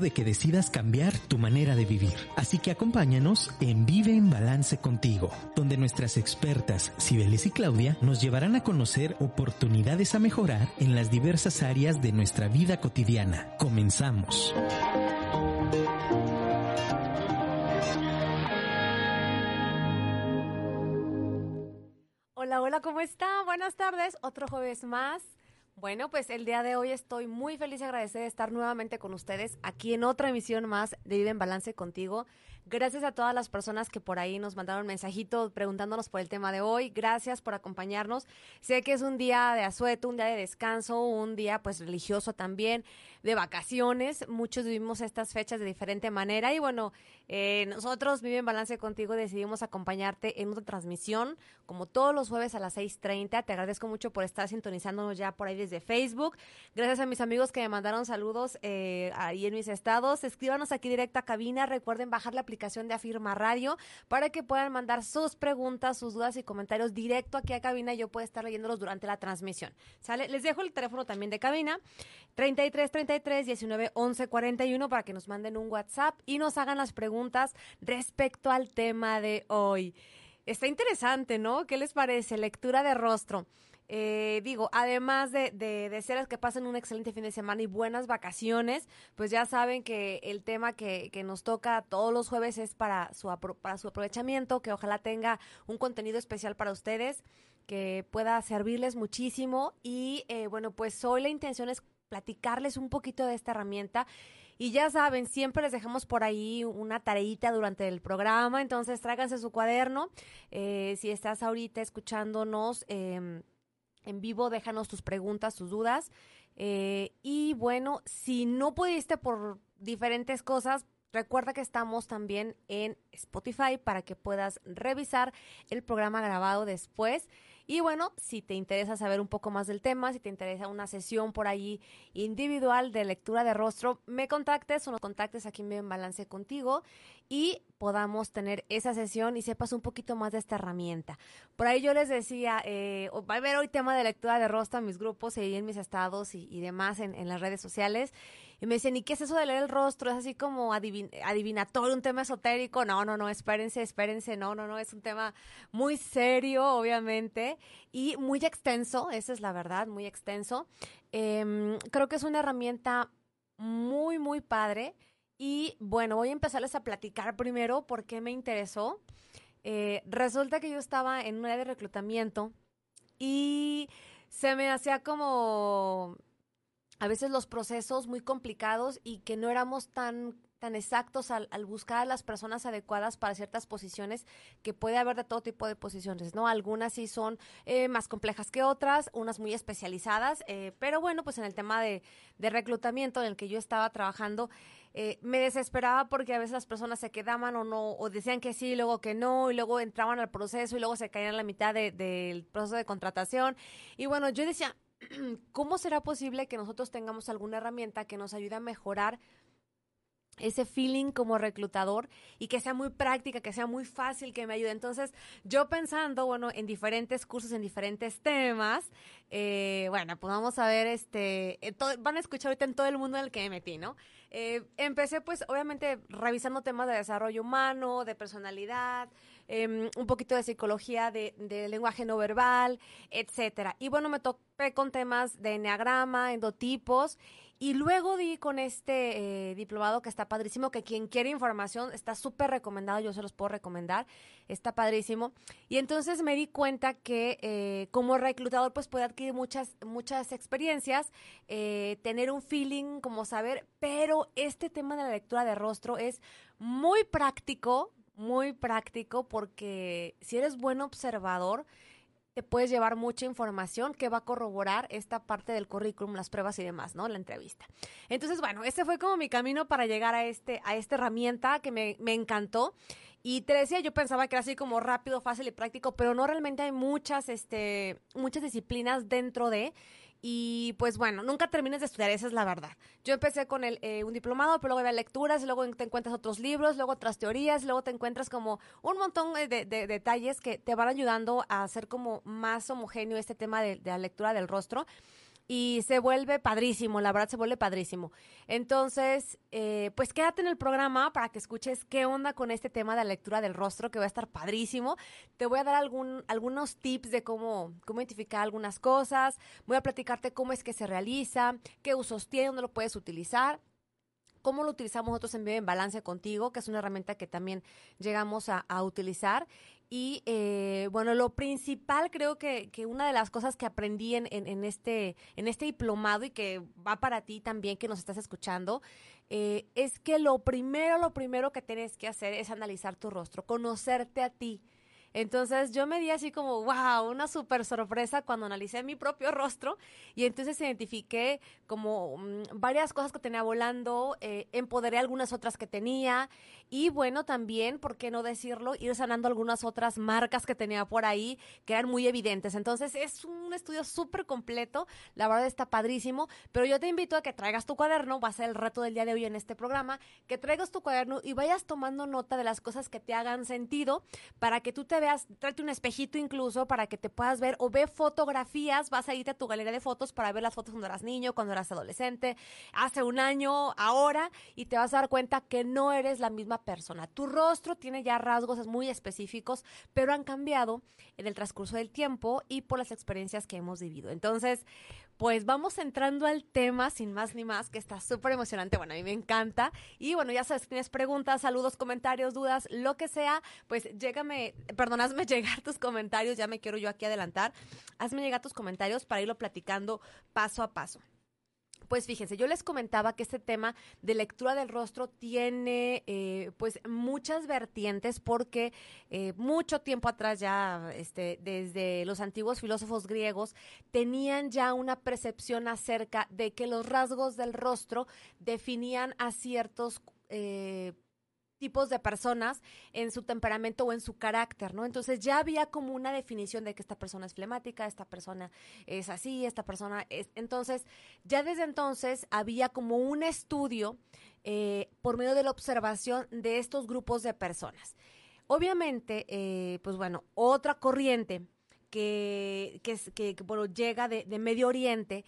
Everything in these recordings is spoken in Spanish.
De que decidas cambiar tu manera de vivir. Así que acompáñanos en Vive en Balance contigo, donde nuestras expertas Cibeles y Claudia nos llevarán a conocer oportunidades a mejorar en las diversas áreas de nuestra vida cotidiana. Comenzamos. Hola, hola, ¿cómo está? Buenas tardes, otro jueves más. Bueno, pues el día de hoy estoy muy feliz y agradecida de estar nuevamente con ustedes aquí en otra emisión más de Vive en Balance contigo. Gracias a todas las personas que por ahí nos mandaron mensajitos preguntándonos por el tema de hoy. Gracias por acompañarnos. Sé que es un día de asueto, un día de descanso, un día pues religioso también, de vacaciones. Muchos vivimos estas fechas de diferente manera y bueno, eh, nosotros Vive en Balance contigo decidimos acompañarte en otra transmisión como todos los jueves a las 6.30. Te agradezco mucho por estar sintonizándonos ya por ahí desde Facebook. Gracias a mis amigos que me mandaron saludos eh, ahí en mis estados. Escríbanos aquí directo a cabina. Recuerden bajar la aplicación de Afirma Radio para que puedan mandar sus preguntas, sus dudas y comentarios directo aquí a cabina yo puedo estar leyéndolos durante la transmisión. ¿Sale? Les dejo el teléfono también de cabina 33 33 19 11 41 para que nos manden un WhatsApp y nos hagan las preguntas respecto al tema de hoy. Está interesante, ¿no? ¿Qué les parece? Lectura de rostro. Eh, digo, además de, de, desearles que pasen un excelente fin de semana y buenas vacaciones, pues ya saben que el tema que, que nos toca todos los jueves es para su, para su aprovechamiento, que ojalá tenga un contenido especial para ustedes, que pueda servirles muchísimo y eh, bueno, pues hoy la intención es platicarles un poquito de esta herramienta. Y ya saben, siempre les dejamos por ahí una tareita durante el programa, entonces tráiganse su cuaderno. Eh, si estás ahorita escuchándonos, eh, en vivo, déjanos tus preguntas, tus dudas. Eh, y bueno, si no pudiste por diferentes cosas, recuerda que estamos también en Spotify para que puedas revisar el programa grabado después. Y bueno, si te interesa saber un poco más del tema, si te interesa una sesión por ahí individual de lectura de rostro, me contactes o nos contactes aquí en Balance contigo y podamos tener esa sesión y sepas un poquito más de esta herramienta. Por ahí yo les decía, eh, va a haber hoy tema de lectura de rostro en mis grupos y en mis estados y, demás en, las redes sociales. Y me dicen, ¿y qué es eso de leer el rostro? ¿Es así como adivin adivinatorio, un tema esotérico? No, no, no, espérense, espérense, no, no, no, es un tema muy serio, obviamente y muy extenso, esa es la verdad, muy extenso. Eh, creo que es una herramienta muy, muy padre. Y bueno, voy a empezarles a platicar primero por qué me interesó. Eh, resulta que yo estaba en una área de reclutamiento y se me hacía como a veces los procesos muy complicados y que no éramos tan tan exactos al, buscar a las personas adecuadas para ciertas posiciones, que puede haber de todo tipo de posiciones, ¿no? Algunas sí son eh, más complejas que otras, unas muy especializadas, eh, pero bueno, pues en el tema de, de, reclutamiento en el que yo estaba trabajando, eh, me desesperaba porque a veces las personas se quedaban o no, o decían que sí, luego que no, y luego entraban al proceso y luego se caían a la mitad del proceso de contratación. Y bueno, yo decía, ¿cómo será posible que nosotros tengamos alguna herramienta que nos ayude a mejorar ese feeling como reclutador y que sea muy práctica, que sea muy fácil, que me ayude. Entonces, yo pensando, bueno, en diferentes cursos, en diferentes temas, eh, bueno, pues vamos a ver, este, van a escuchar ahorita en todo el mundo en el que me metí, ¿no? Eh, empecé, pues, obviamente, revisando temas de desarrollo humano, de personalidad, eh, un poquito de psicología, de, de, lenguaje no verbal, etcétera. Y bueno, me topé con temas de enneagrama, endotipos, y luego di con este eh, diplomado que está padrísimo, que quien quiere información está súper recomendado, yo se los puedo recomendar, está padrísimo. Y entonces me di cuenta que eh, como reclutador pues puede adquirir muchas, muchas experiencias, eh, tener un feeling, como saber, pero este tema de la lectura de rostro es muy práctico, muy práctico porque si eres buen observador, te puedes llevar mucha información que va a corroborar esta parte del currículum, las pruebas y demás, ¿no? La entrevista. Entonces, bueno, ese fue como mi camino para llegar a este, a esta herramienta que me, me encantó. Y te decía, yo pensaba que era así como rápido, fácil y práctico, pero no realmente hay muchas, este, muchas disciplinas dentro de. Y pues bueno, nunca termines de estudiar, esa es la verdad. Yo empecé con el, eh, un diplomado, pero luego había lecturas, luego te encuentras otros libros, luego otras teorías, luego te encuentras como un montón de, de, detalles que te van ayudando a hacer como más homogéneo este tema de la lectura del rostro. Y se vuelve padrísimo, la verdad se vuelve padrísimo. Entonces, eh, pues quédate en el programa para que escuches qué onda con este tema de la lectura del rostro, que va a estar padrísimo. Te voy a dar algún, algunos tips de cómo, cómo identificar algunas cosas, voy a platicarte cómo es que se realiza, qué usos tiene, dónde lo puedes utilizar cómo lo utilizamos nosotros en Vive en Balance contigo, que es una herramienta que también llegamos a, utilizar. Y eh, bueno, lo principal creo que, que, una de las cosas que aprendí en, en, este, en este diplomado y que va para ti también que nos estás escuchando, eh, es que lo primero, lo primero que tienes que hacer es analizar tu rostro, conocerte a ti. Entonces yo me di así como, wow, una súper sorpresa cuando analicé mi propio rostro y entonces identifiqué como mm, varias cosas que tenía volando, eh, empoderé algunas otras que tenía y bueno, también, ¿por qué no decirlo? Ir sanando algunas otras marcas que tenía por ahí que eran muy evidentes. Entonces es un estudio súper completo, la verdad está padrísimo, pero yo te invito a que traigas tu cuaderno, va a ser el reto del día de hoy en este programa, que traigas tu cuaderno y vayas tomando nota de las cosas que te hagan sentido para que tú te veas tráete un espejito incluso para que te puedas ver o ve fotografías, vas a irte a tu galería de fotos para ver las fotos cuando eras niño, cuando eras adolescente, hace un año, ahora, y te vas a dar cuenta que no eres la misma persona. Tu rostro tiene ya rasgos muy específicos, pero han cambiado en el transcurso del tiempo y por las experiencias que hemos vivido. Entonces, pues vamos entrando al tema sin más ni más, que está súper emocionante. Bueno, a mí me encanta. Y bueno, ya sabes, tienes preguntas, saludos, comentarios, dudas, lo que sea, pues llégame, perdón, hazme llegar tus comentarios, ya me quiero yo aquí adelantar. Hazme llegar tus comentarios para irlo platicando paso a paso. Pues fíjense, yo les comentaba que este tema de lectura del rostro tiene eh, pues muchas vertientes porque eh, mucho tiempo atrás ya, este, desde los antiguos filósofos griegos, tenían ya una percepción acerca de que los rasgos del rostro definían a ciertos eh, tipos de personas en su temperamento o en su carácter, ¿no? Entonces ya había como una definición de que esta persona es flemática, esta persona es así, esta persona es... Entonces, ya desde entonces había como un estudio eh, por medio de la observación de estos grupos de personas. Obviamente, eh, pues bueno, otra corriente que, que, que, bueno, llega de, de Medio Oriente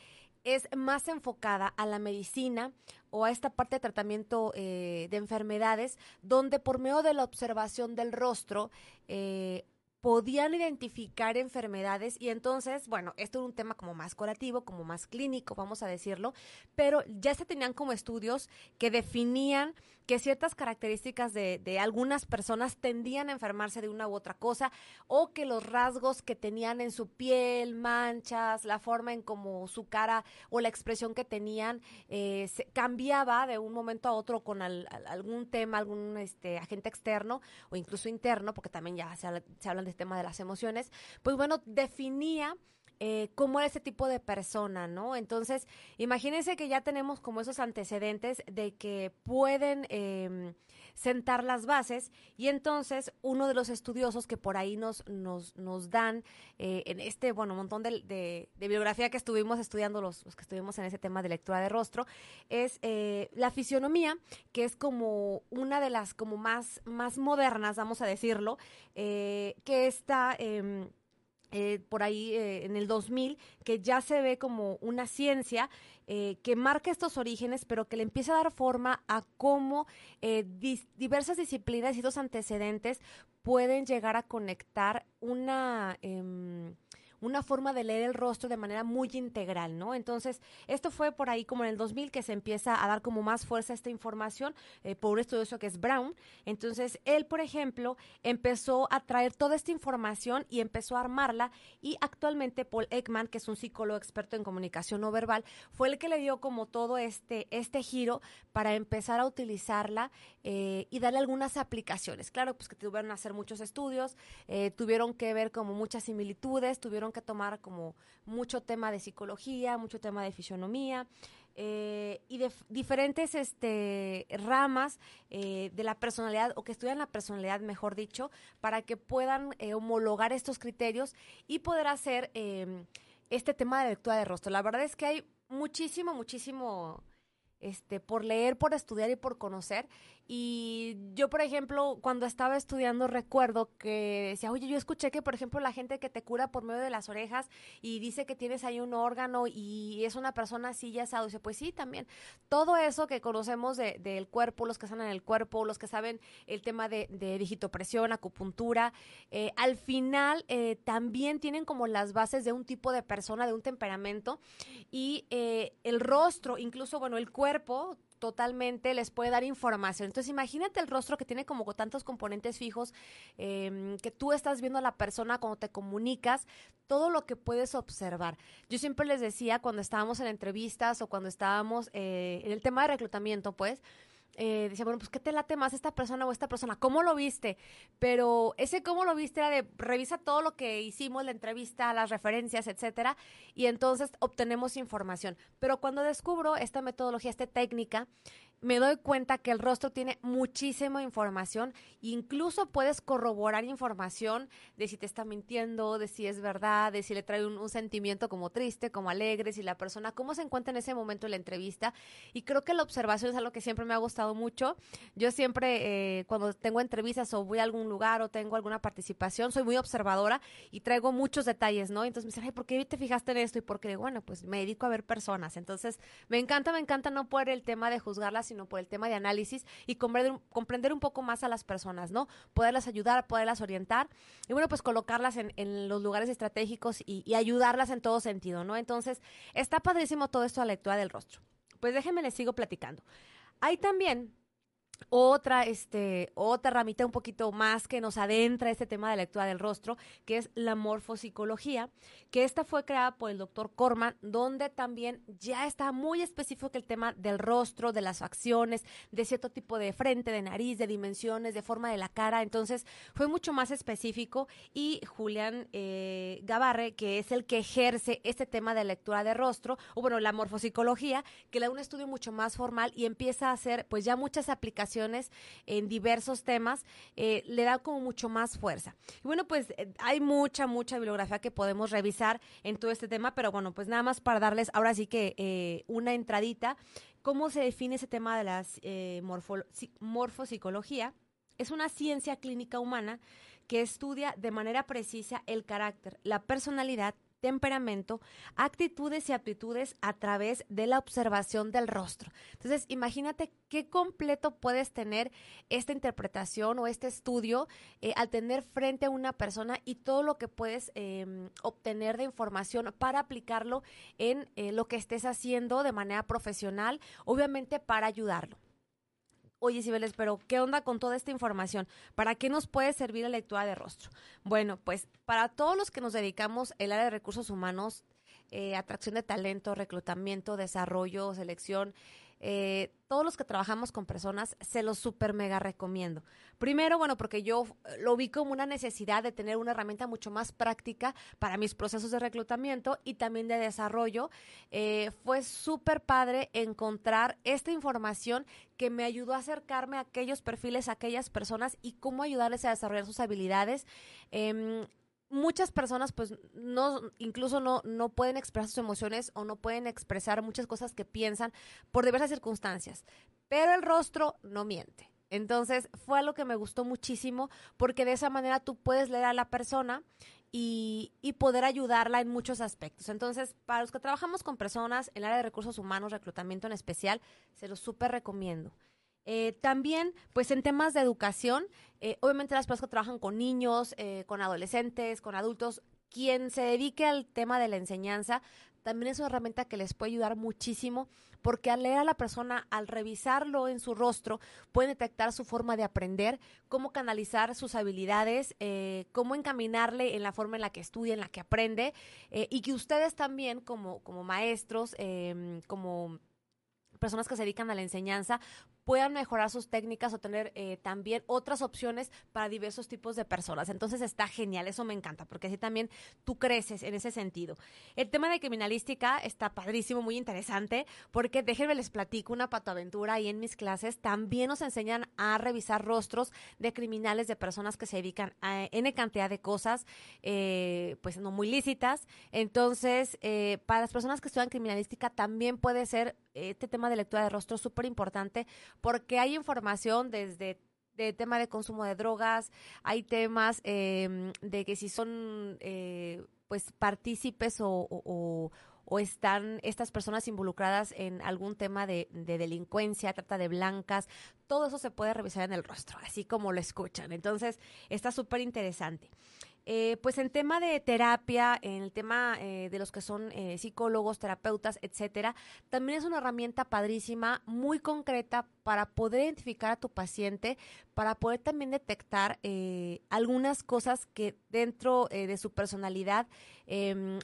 es más enfocada a la medicina o a esta parte de tratamiento eh, de enfermedades, donde por medio de la observación del rostro eh, podían identificar enfermedades y entonces, bueno, esto era un tema como más curativo, como más clínico, vamos a decirlo, pero ya se tenían como estudios que definían que ciertas características de, de, algunas personas tendían a enfermarse de una u otra cosa o que los rasgos que tenían en su piel, manchas, la forma en como su cara o la expresión que tenían eh, se cambiaba de un momento a otro con algún tema, algún este, agente externo o incluso interno, porque también ya se, se hablan de tema de las emociones, pues bueno, definía eh, cómo era ese tipo de persona, ¿no? Entonces, imagínense que ya tenemos como esos antecedentes de que pueden em, sentar las bases y entonces uno de los estudiosos que por ahí nos, nos, nos dan eh, en este, bueno, montón de, de, bibliografía que estuvimos estudiando, los, los, que estuvimos en ese tema de lectura de rostro, es eh, la fisionomía, que es como una de las como más, más modernas, vamos a decirlo, que está em, eh, por ahí eh, en el 2000, que ya se ve como una ciencia eh, que marca estos orígenes, pero que le empieza a dar forma a cómo diversas disciplinas y estos antecedentes pueden llegar a conectar una em, una forma de leer el rostro de manera muy integral, ¿no? Entonces, esto fue por ahí como en el 2000 que se empieza a dar como más fuerza a esta información eh, por un estudioso que es Brown. Entonces, él, por ejemplo, empezó a traer toda esta información y empezó a armarla y actualmente Paul Ekman, que es un psicólogo experto en comunicación no verbal, fue el que le dio como todo este, este giro para empezar a utilizarla eh, y darle algunas aplicaciones. Claro, pues que tuvieron que hacer muchos estudios, eh, tuvieron que ver como muchas similitudes, tuvieron que tomar como mucho tema de psicología, mucho tema de fisionomía. Eh, y de diferentes este, ramas eh, de la personalidad o que estudian la personalidad, mejor dicho, para que puedan eh, homologar estos criterios y poder hacer em, este tema de lectura de rostro. La verdad es que hay muchísimo, muchísimo este, por leer, por estudiar y por conocer. Y yo, por ejemplo, cuando estaba estudiando, recuerdo que decía, oye, yo escuché que, por ejemplo, la gente que te cura por medio de las orejas y dice que tienes ahí un órgano y es una persona así ya sabe. Dice, pues sí, también. Todo eso que conocemos del cuerpo, los que en el cuerpo, los que saben el tema de, de digitopresión, acupuntura, eh, al final eh, también tienen como las bases de un tipo de persona, de un temperamento y eh, el rostro, incluso, bueno, el cuerpo totalmente les puede dar información. Entonces imagínate el rostro que tiene como tantos componentes fijos, em, que tú estás viendo a la persona cuando te comunicas, todo lo que puedes observar. Yo siempre les decía cuando estábamos en entrevistas o cuando estábamos eh, en el tema de reclutamiento, pues, eh, decía, bueno, pues ¿qué te late más esta persona o esta persona? ¿Cómo lo viste? Pero ese cómo lo viste era de revisa todo lo que hicimos, la entrevista, las referencias, etcétera, y entonces obtenemos información. Pero cuando descubro esta metodología, esta técnica, me doy cuenta que el rostro tiene muchísima información, incluso puedes corroborar información de si te está mintiendo, de si es verdad, de si le trae un, sentimiento como triste, como alegre, si la persona, cómo se encuentra en ese momento en la entrevista. Y creo que la observación es algo que siempre me ha gustado mucho. Yo siempre, eh, cuando tengo entrevistas o voy a algún lugar o tengo alguna participación, soy muy observadora y traigo muchos detalles, ¿no? Entonces me dicen, ay, ¿por qué te fijaste en esto? Y porque, bueno, pues me dedico a ver personas. Entonces, me encanta, me encanta no por el tema de juzgarlas, sino por el tema de análisis y comprender, comprender un poco más a las personas, ¿no? Poderlas ayudar, poderlas orientar y bueno, pues colocarlas en, en los lugares estratégicos y, ayudarlas en todo sentido, ¿no? Entonces, está padrísimo todo esto a la lectura del rostro. Pues déjenme les sigo platicando. Hay también otra, este, otra ramita un poquito más que nos adentra este tema de lectura del rostro, que es la morfopsicología, que esta fue creada por el doctor Corman, donde también ya está muy específico el tema del rostro, de las facciones, de cierto tipo de frente, de nariz, de dimensiones, de forma de la cara. Entonces fue mucho más específico y Julián eh, Gavarre, que es el que ejerce este tema de lectura de rostro, o bueno, la morfopsicología, que le da un estudio mucho más formal y empieza a hacer pues ya muchas aplicaciones en diversos temas, eh, le da como mucho más fuerza. Y bueno, pues eh, hay mucha, mucha bibliografía que podemos revisar en todo este tema, pero bueno, pues nada más para darles ahora sí que eh, una entradita, ¿cómo se define ese tema de la morfopsicología? Es una ciencia clínica humana que estudia de manera precisa el carácter, la personalidad, temperamento, actitudes y aptitudes a través de la observación del rostro. Entonces, imagínate qué completo puedes tener esta interpretación o este estudio eh, al tener frente a una persona y todo lo que puedes em, obtener de información para aplicarlo en eh, lo que estés haciendo de manera profesional, obviamente para ayudarlo. Oye, Sibeles, pero ¿qué onda con toda esta información? ¿Para qué nos puede servir la lectura de rostro? Bueno, pues para todos los que nos dedicamos el área de recursos humanos, eh, atracción de talento, reclutamiento, desarrollo, selección, eh, todos los que trabajamos con personas, se los super mega recomiendo. Primero, bueno, porque yo lo vi como una necesidad de tener una herramienta mucho más práctica para mis procesos de reclutamiento y también de desarrollo. Eh, fue súper padre encontrar esta información que me ayudó a acercarme a aquellos perfiles, a aquellas personas y cómo ayudarles a desarrollar sus habilidades. Em, muchas personas pues no incluso no no pueden expresar sus emociones o no pueden expresar muchas cosas que piensan por diversas circunstancias, pero el rostro no miente. Entonces fue algo que me gustó muchísimo porque de esa manera tú puedes leer a la persona y, y, poder ayudarla en muchos aspectos. Entonces, para los que trabajamos con personas, en el área de recursos humanos, reclutamiento en especial, se los súper recomiendo. Eh, también, pues en temas de educación, eh, obviamente las personas que trabajan con niños, eh, con adolescentes, con adultos, quien se dedique al tema de la enseñanza, también es una herramienta que les puede ayudar muchísimo porque al leer a la persona, al revisarlo en su rostro, pueden detectar su forma de aprender, cómo canalizar sus habilidades, cómo encaminarle en la forma en la que estudia, en la que aprende, y que ustedes también como, como maestros, em, como personas que se dedican a la enseñanza puedan mejorar sus técnicas o tener eh, también otras opciones para diversos tipos de personas. Entonces está genial, eso me encanta, porque así también tú creces en ese sentido. El tema de criminalística está padrísimo, muy interesante, porque déjenme les platico una patoaventura y en mis clases también nos enseñan a revisar rostros de criminales, de personas que se dedican a N cantidad de cosas, eh, pues no muy lícitas. Entonces, eh, para las personas que estudian criminalística también puede ser este tema de lectura de rostro es súper importante porque hay información desde de tema de consumo de drogas, hay temas em, de que si son eh, pues partícipes o, o están estas personas involucradas en algún tema de, delincuencia, trata de blancas, todo eso se puede revisar en el rostro, así como lo escuchan. Entonces, está súper interesante. Eh, pues en tema de terapia, en el tema eh, de los que son eh, psicólogos, terapeutas, etcétera, también es una herramienta padrísima, muy concreta para poder identificar a tu paciente, para poder también detectar algunas cosas que dentro de su personalidad em,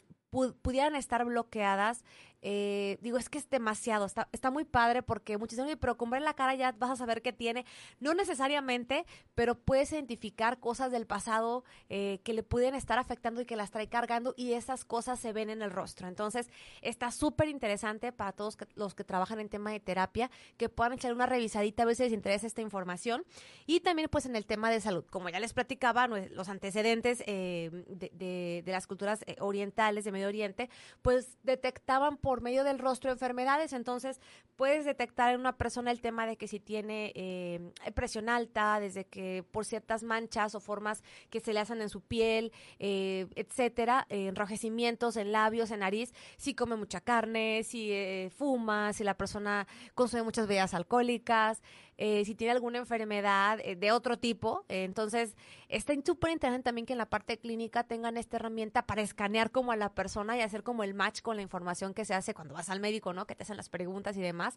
pudieran estar bloqueadas eh, digo, es que es demasiado, está, está muy padre porque muchos dicen, pero con la cara ya vas a saber qué tiene. No necesariamente, pero puedes identificar cosas del pasado eh, que le pueden estar afectando y que las trae cargando y esas cosas se ven en el rostro. Entonces, está súper interesante para todos los que trabajan en tema de terapia, que puedan echar una revisadita a ver si les interesa esta información. Y también, pues, en el tema de salud, como ya les platicaba, los antecedentes eh, de, de, de, las culturas orientales de Medio Oriente, pues detectaban por por medio del rostro enfermedades. Entonces, puedes detectar en una persona el tema de que si tiene eh, presión alta, desde que por ciertas manchas o formas que se le hacen en su piel, eh, etcétera, enrojecimientos en labios, en nariz, si come mucha carne, si eh, fuma, si la persona consume muchas bebidas alcohólicas, eh, si tiene alguna enfermedad eh, de otro tipo. Eh, entonces, está súper interesante también que en la parte clínica tengan esta herramienta para escanear como a la persona y hacer como el match con la información que se hace cuando vas al médico, ¿no? Que te hacen las preguntas y demás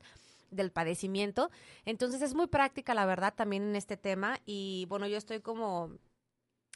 del padecimiento. Entonces, es muy práctica, la verdad, también en este tema. Y bueno, yo estoy como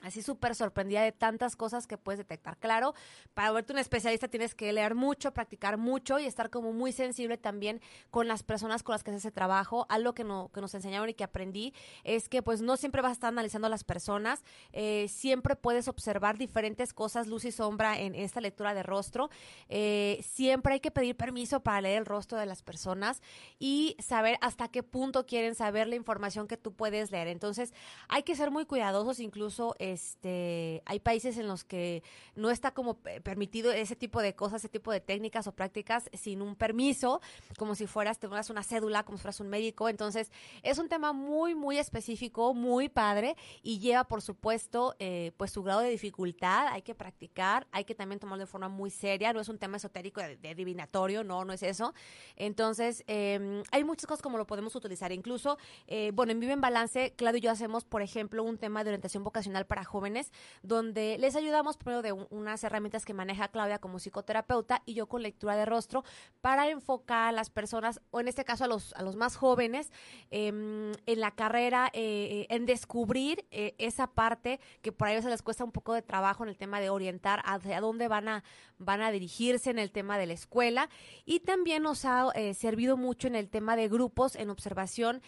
así súper sorprendida de tantas cosas que puedes detectar. Claro, para verte un especialista tienes que leer mucho, practicar mucho y estar como muy sensible también con las personas con las que haces ese trabajo. Algo que, no, que nos enseñaron y que aprendí es que pues no siempre vas a estar analizando a las personas, eh, siempre puedes observar diferentes cosas, luz y sombra en esta lectura de rostro. Eh, siempre hay que pedir permiso para leer el rostro de las personas y saber hasta qué punto quieren saber la información que tú puedes leer. Entonces, hay que ser muy cuidadosos incluso. Este, hay países en los que no está como permitido ese tipo de cosas, ese tipo de técnicas o prácticas sin un permiso, como si fueras, te una cédula, como si fueras un médico. Entonces, es un tema muy, muy específico, muy padre y lleva, por supuesto, eh, pues su grado de dificultad. Hay que practicar, hay que también tomarlo de forma muy seria. No es un tema esotérico de, divinatorio, no, no es eso. Entonces, em, hay muchas cosas como lo podemos utilizar. Incluso, eh, bueno, en Vive en Balance, Claudio y yo hacemos, por ejemplo, un tema de orientación vocacional para jóvenes, donde les ayudamos primero de unas herramientas que maneja Claudia como psicoterapeuta y yo con lectura de rostro para enfocar a las personas, o en este caso a los, a los más jóvenes, em, en la carrera, eh, en descubrir eh, esa parte que por ahí se les cuesta un poco de trabajo en el tema de orientar hacia dónde van a, van a dirigirse en el tema de la escuela. Y también nos ha eh, servido mucho en el tema de grupos en observación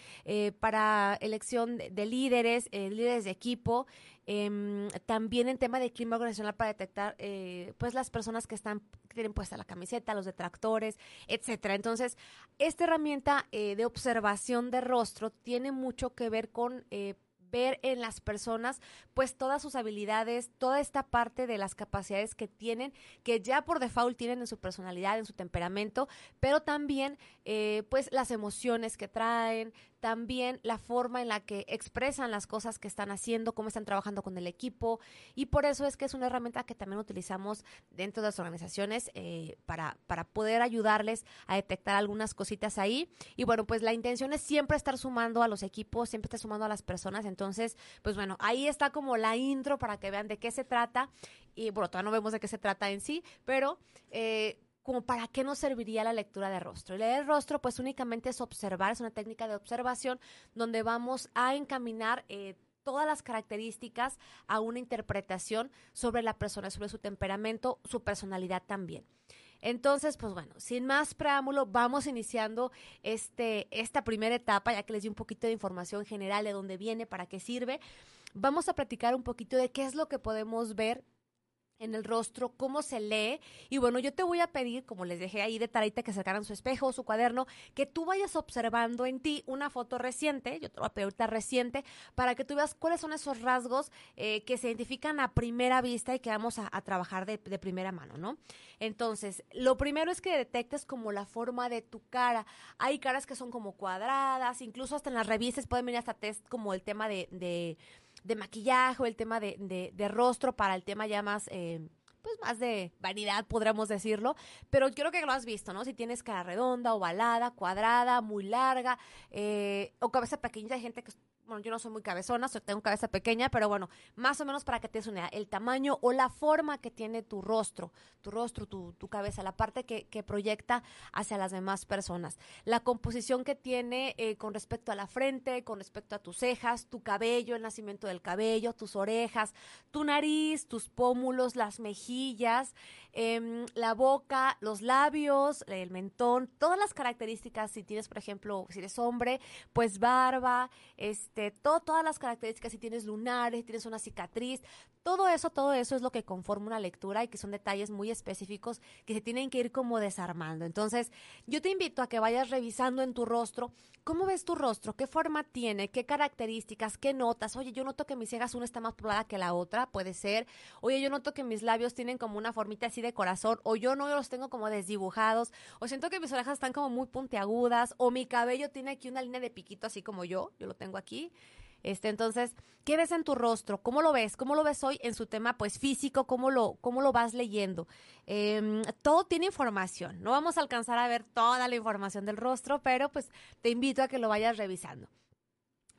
para elección de líderes, líderes de equipo. Em, también en tema de clima organizacional para detectar eh, pues las personas que están que tienen puesta la camiseta, los detractores, etcétera. Entonces, esta herramienta eh, de observación de rostro tiene mucho que ver con eh, ver en las personas pues todas sus habilidades, toda esta parte de las capacidades que tienen, que ya por default tienen en su personalidad, en su temperamento, pero también eh, pues las emociones que traen, también la forma en la que expresan las cosas que están haciendo, cómo están trabajando con el equipo. Y por eso es que es una herramienta que también utilizamos dentro de las organizaciones eh, para, para poder ayudarles a detectar algunas cositas ahí. Y bueno pues la intención es siempre estar sumando a los equipos, siempre estar sumando a las personas, entonces pues bueno ahí está como la intro para que vean de qué se trata. Y bueno todavía no vemos de qué se trata en sí, pero eh, como para qué nos serviría la lectura de rostro. Leer rostro, pues únicamente es observar, es una técnica de observación donde vamos a encaminar eh, todas las características a una interpretación sobre la persona, sobre su temperamento, su personalidad también. Entonces, pues bueno, sin más preámbulo, vamos iniciando este, esta primera etapa, ya que les di un poquito de información general de dónde viene, para qué sirve. Vamos a platicar un poquito de qué es lo que podemos ver en el rostro, cómo se lee. Y bueno, yo te voy a pedir, como les dejé ahí de tarita, que sacaran su espejo o su cuaderno, que tú vayas observando en ti una foto reciente, yo te voy a pedir ahorita reciente, para que tú veas cuáles son esos rasgos eh, que se identifican a primera vista y que vamos a, trabajar de, de, primera mano, ¿no? Entonces, lo primero es que detectes como la forma de tu cara. Hay caras que son como cuadradas, incluso hasta en las revistas pueden venir hasta test como el tema de, de de maquillaje o el tema de, de, rostro para el tema ya más... Eh, pues más de vanidad, podríamos decirlo, pero creo que lo has visto, ¿no? Si tienes cara redonda, ovalada, cuadrada, muy larga, eh, o cabeza pequeña, hay gente que bueno, yo no soy muy cabezona, tengo cabeza pequeña, pero bueno, más o menos para que te des el tamaño o la forma que tiene tu rostro, tu rostro, tu, tu cabeza, la parte que, que, proyecta hacia las demás personas, la composición que tiene eh, con respecto a la frente, con respecto a tus cejas, tu cabello, el nacimiento del cabello, tus orejas, tu nariz, tus pómulos, las mejillas, eh, la boca, los labios, el mentón, todas las características, si tienes, por ejemplo, si eres hombre, pues barba, este, todas las características, si tienes lunares, si tienes una cicatriz, todo eso, todo eso es lo que conforma una lectura y que son detalles muy específicos que se tienen que ir como desarmando. Entonces, yo te invito a que vayas revisando en tu rostro, cómo ves tu rostro, qué forma tiene, qué características, qué notas. Oye, yo noto que mis cejas una está más poblada que la otra, puede ser. Oye, yo noto que mis labios tienen como una formita así de corazón, o yo no los tengo como desdibujados, o siento que mis orejas están como muy puntiagudas, o mi cabello tiene aquí una línea de piquito así como yo, yo lo tengo aquí. Este, entonces, ¿qué ves en tu rostro? ¿Cómo lo ves? ¿Cómo lo ves hoy en su tema, pues, físico? ¿Cómo lo, cómo lo vas leyendo? Em, todo tiene información. No vamos a alcanzar a ver toda la información del rostro, pero pues te invito a que lo vayas revisando.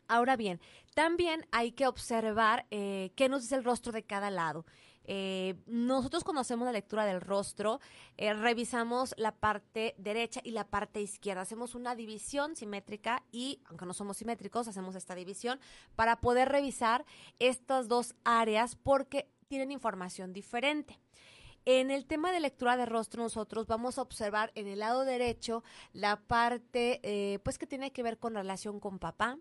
Ahora bien, también hay que observar eh, qué nos dice el rostro de cada lado. Eh, nosotros cuando hacemos la lectura del rostro, eh, revisamos la parte derecha y la parte izquierda. Hacemos una división simétrica y, aunque no somos simétricos, hacemos esta división para poder revisar estas dos áreas porque tienen información diferente. En el tema de lectura de rostro, nosotros vamos a observar en el lado derecho la parte, eh, pues, que tiene que ver con relación con papá,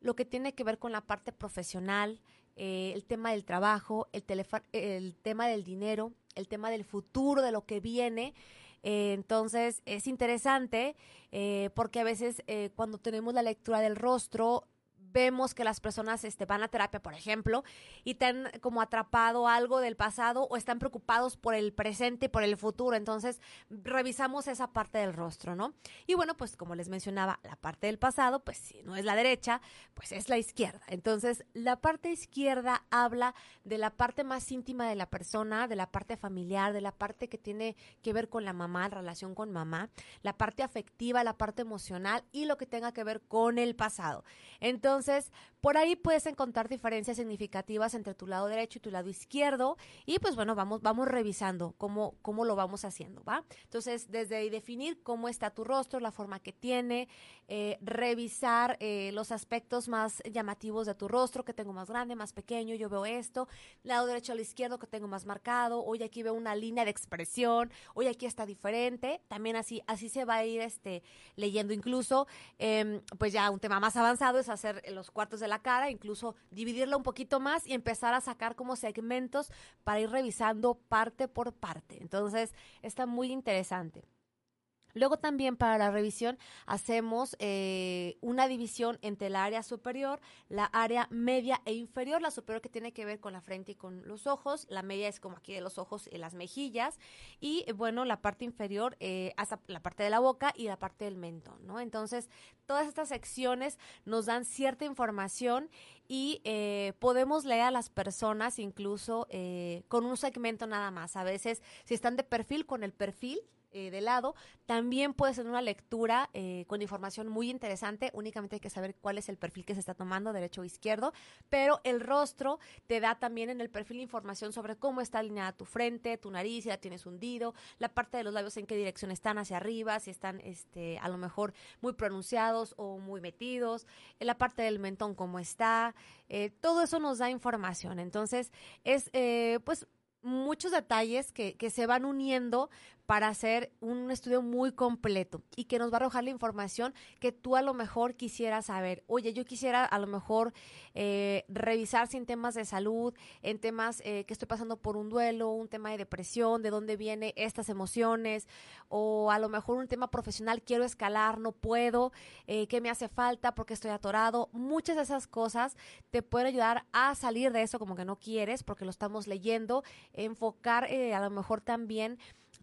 lo que tiene que ver con la parte profesional, eh, el tema del trabajo, el, el tema del dinero, el tema del futuro, de lo que viene. Eh, entonces es interesante eh, porque a veces cuando tenemos la lectura del rostro vemos que las personas este, van a terapia, por ejemplo, y están como atrapado algo del pasado o están preocupados por el presente y por el futuro. Entonces, revisamos esa parte del rostro, ¿no? Y bueno, pues como les mencionaba, la parte del pasado, pues si no es la derecha, pues es la izquierda. Entonces, la parte izquierda habla de la parte más íntima de la persona, de la parte familiar, de la parte que tiene que ver con la mamá, la relación con mamá, la parte afectiva, la parte emocional y lo que tenga que ver con el pasado. Entonces, entonces, por ahí puedes encontrar diferencias significativas entre tu lado derecho y tu lado izquierdo. Y pues bueno, vamos, vamos revisando cómo, cómo lo vamos haciendo, ¿va? Entonces, desde definir cómo está tu rostro, la forma que tiene, eh, revisar eh, los aspectos más llamativos de tu rostro, que tengo más grande, más pequeño, yo veo esto, lado derecho al izquierdo que tengo más marcado, hoy aquí veo una línea de expresión, hoy aquí está diferente, también así, así se va a ir este, leyendo incluso, em, pues ya un tema más avanzado es hacer los cuartos de la cara, incluso dividirla un poquito más y empezar a sacar como segmentos para ir revisando parte por parte. Entonces, está muy interesante. Luego también para la revisión hacemos eh, una división entre el área superior, la área media e inferior. La superior que tiene que ver con la frente y con los ojos, la media es como aquí de los ojos y las mejillas y bueno, la parte inferior eh, hasta la parte de la boca y la parte del mentón, ¿no? Entonces, todas estas secciones nos dan cierta información y eh, podemos leer a las personas incluso con un segmento nada más. A veces, si están de perfil, con el perfil eh, de lado. También puede ser una lectura eh, con información muy interesante. Únicamente hay que saber cuál es el perfil que se está tomando, derecho o izquierdo. Pero el rostro te da también en el perfil información sobre cómo está alineada tu frente, tu nariz, si la tienes hundido, la parte de los labios en qué dirección están hacia arriba, si están este, a lo mejor muy pronunciados o muy metidos, la parte del mentón cómo está. Eh, todo eso nos da información. Entonces, es pues muchos detalles que, que, se van uniendo para hacer un estudio muy completo y que nos va a arrojar la información que tú a lo mejor quisieras saber. Oye, yo quisiera a lo mejor eh, revisar si en temas de salud, en temas eh, que estoy pasando por un duelo, un tema de depresión, de dónde vienen estas emociones, o a lo mejor un tema profesional, quiero escalar, no puedo, eh, qué me hace falta porque estoy atorado. Muchas de esas cosas te pueden ayudar a salir de eso como que no quieres porque lo estamos leyendo, enfocar a lo mejor también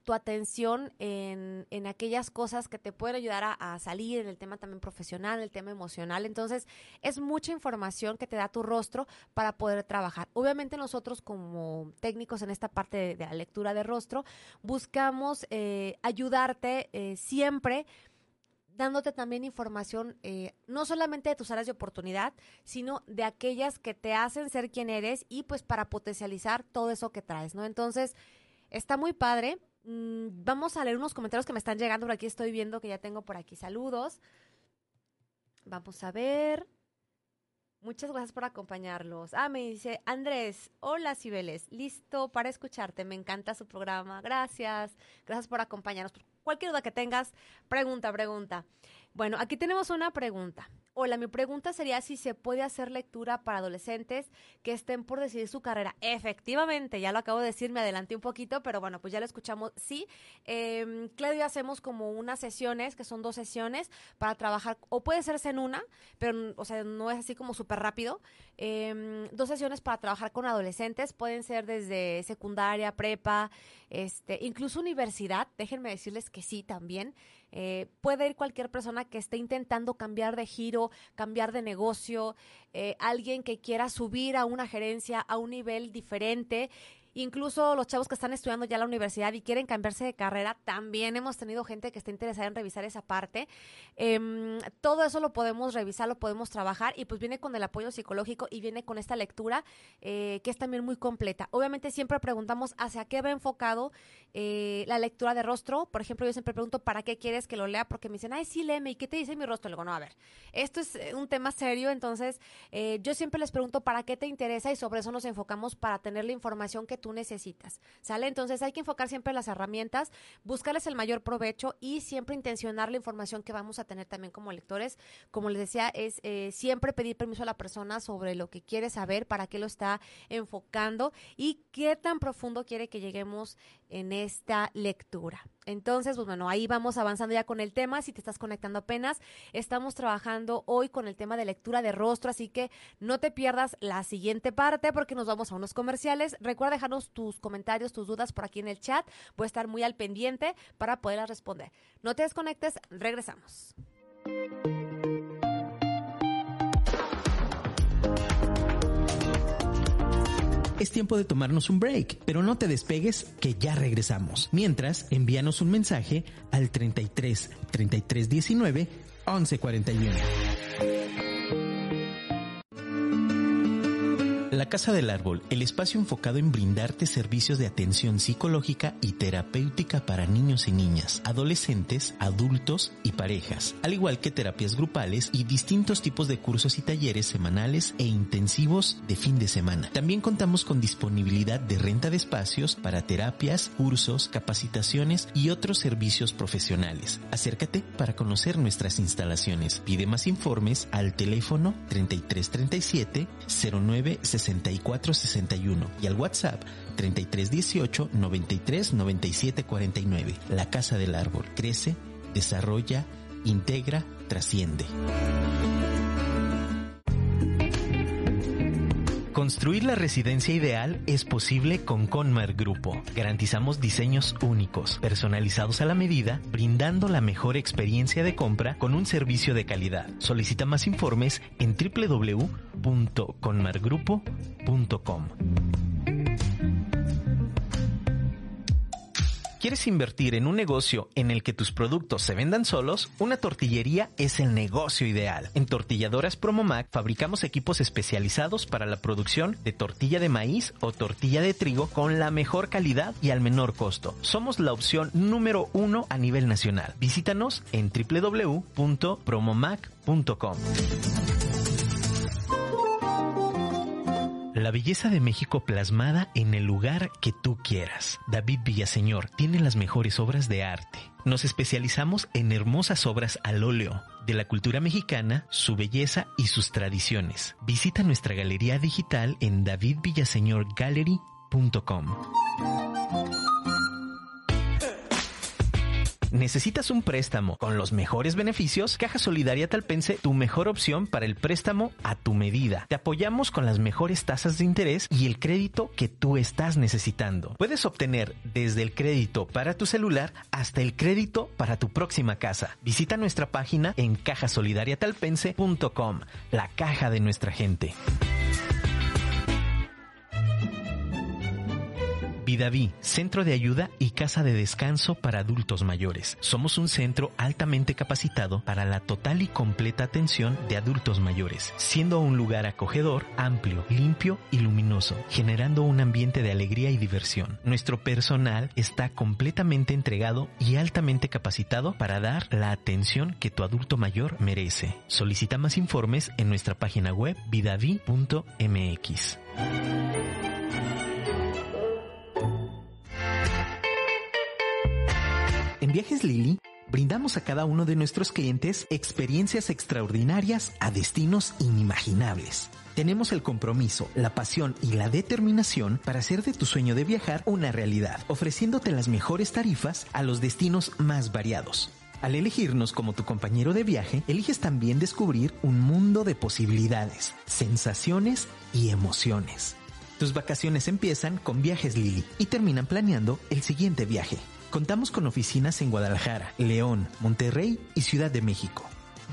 tu atención en, en, aquellas cosas que te pueden ayudar a, salir en el tema también profesional, el tema emocional. Entonces, es mucha información que te da tu rostro para poder trabajar. Obviamente nosotros como técnicos en esta parte de, de la lectura de rostro, buscamos eh, ayudarte eh, siempre dándote también información eh, no solamente de tus áreas de oportunidad, sino de aquellas que te hacen ser quien eres y pues para potencializar todo eso que traes, ¿no? Entonces, está muy padre. Mm, vamos a leer unos comentarios que me están llegando. Por aquí estoy viendo que ya tengo por aquí saludos. Vamos a ver. Muchas gracias por acompañarlos. Ah, me dice Andrés, hola Cibeles, listo para escucharte, me encanta su programa, gracias, gracias por acompañarnos. Cualquier duda que tengas, pregunta, pregunta. Bueno, aquí tenemos una pregunta. Hola, mi pregunta sería si se puede hacer lectura para adolescentes que estén por decidir su carrera. Efectivamente, ya lo acabo de decir, me adelanté un poquito, pero bueno, pues ya lo escuchamos. Sí, eh, Claudio, hacemos como unas sesiones, que son dos sesiones, para trabajar, o puede serse en una, pero, o sea, no es así como súper rápido. Eh, dos sesiones para trabajar con adolescentes, pueden ser desde secundaria, prepa, este, incluso universidad. Déjenme decirles que sí también. Eh, puede ir cualquier persona que esté intentando cambiar de giro, cambiar de negocio, eh, alguien que quiera subir a una gerencia a un nivel diferente Incluso los chavos que están estudiando ya la universidad y quieren cambiarse de carrera, también hemos tenido gente que está interesada en revisar esa parte. Eh, todo eso lo podemos revisar, lo podemos trabajar y pues viene con el apoyo psicológico y viene con esta lectura eh, que es también muy completa. Obviamente siempre preguntamos hacia qué va enfocado eh, la lectura de rostro. Por ejemplo, yo siempre pregunto, ¿para qué quieres que lo lea? Porque me dicen, ay, sí, léeme, ¿y qué te dice mi rostro? Le digo, no, a ver, esto es eh, un tema serio, entonces yo siempre les pregunto, ¿para qué te interesa? Y sobre eso nos enfocamos para tener la información que tú necesitas, ¿sale? Entonces hay que enfocar siempre las herramientas, buscarles el mayor provecho y siempre intencionar la información que vamos a tener también como lectores. Como les decía, es eh, siempre pedir permiso a la persona sobre lo que quiere saber, para qué lo está enfocando y qué tan profundo quiere que lleguemos en esta lectura. Entonces, pues bueno, ahí vamos avanzando ya con el tema. Si te estás conectando apenas, estamos trabajando hoy con el tema de lectura de rostro, así que no te pierdas la siguiente parte porque nos vamos a unos comerciales. Recuerda tus comentarios, tus dudas por aquí en el chat. Voy a estar muy al pendiente para poderlas responder. No te desconectes, regresamos. es tiempo de tomarnos un break, pero no te despegues que ya regresamos. Mientras, envíanos un mensaje al 33 33 19 11 41. La Casa del Árbol, el espacio enfocado en brindarte servicios de atención psicológica y terapéutica para niños y niñas, adolescentes, adultos y parejas, al igual que terapias grupales y distintos tipos de cursos y talleres semanales e intensivos de fin de semana. También contamos con disponibilidad de renta de espacios para terapias, cursos, capacitaciones y otros servicios profesionales. Acércate para conocer nuestras instalaciones. Pide más informes al teléfono 3337 09 6461 y al WhatsApp 3318 93 97 49. La Casa del Árbol crece, desarrolla, integra, trasciende. Construir la residencia ideal es posible con Conmar Grupo. Garantizamos diseños únicos, personalizados a la medida, brindando la mejor experiencia de compra con un servicio de calidad. Solicita más informes en www.conmargrupo.com. ¿Quieres invertir en un negocio en el que tus productos se vendan solos? Una tortillería es el negocio ideal. En Tortilladoras Promomac fabricamos equipos especializados para la producción de tortilla de maíz o tortilla de trigo con la mejor calidad y al menor costo. Somos la opción número uno a nivel nacional. Visítanos en www.promomac.com. La belleza de México plasmada en el lugar que tú quieras. David Villaseñor tiene las mejores obras de arte. Nos especializamos en hermosas obras al óleo de la cultura mexicana, su belleza y sus tradiciones. Visita nuestra galería digital en davidvillaseñorgallery.com. ¿Necesitas un préstamo con los mejores beneficios? Caja Solidaria Talpense, tu mejor opción para el préstamo a tu medida. Te apoyamos con las mejores tasas de interés y el crédito que tú estás necesitando. Puedes obtener desde el crédito para tu celular hasta el crédito para tu próxima casa. Visita nuestra página en cajasolidariatalpense.com, la caja de nuestra gente. Vidaví, centro de ayuda y casa de descanso para adultos mayores. Somos un centro altamente capacitado para la total y completa atención de adultos mayores, siendo un lugar acogedor, amplio, limpio y luminoso, generando un ambiente de alegría y diversión. Nuestro personal está completamente entregado y altamente capacitado para dar la atención que tu adulto mayor merece. Solicita más informes en nuestra página web vidavi.mx. En Viajes Lili, brindamos a cada uno de nuestros clientes experiencias extraordinarias a destinos inimaginables. Tenemos el compromiso, la pasión y la determinación para hacer de tu sueño de viajar una realidad, ofreciéndote las mejores tarifas a los destinos más variados. Al elegirnos como tu compañero de viaje, eliges también descubrir un mundo de posibilidades, sensaciones y emociones. Tus vacaciones empiezan con Viajes Lili y terminan planeando el siguiente viaje. Contamos con oficinas en Guadalajara, León, Monterrey y Ciudad de México.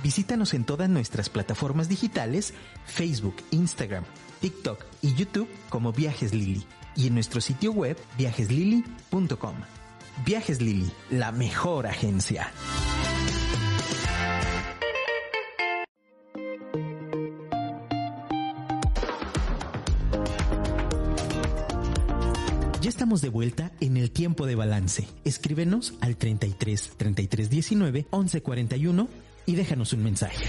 Visítanos en todas nuestras plataformas digitales, Facebook, Instagram, TikTok y YouTube como Viajes Lili y en nuestro sitio web viajeslili.com. Viajes Lili, la mejor agencia. Estamos de vuelta en el tiempo de balance. Escríbenos al 33 33 19 11 41 y déjanos un mensaje.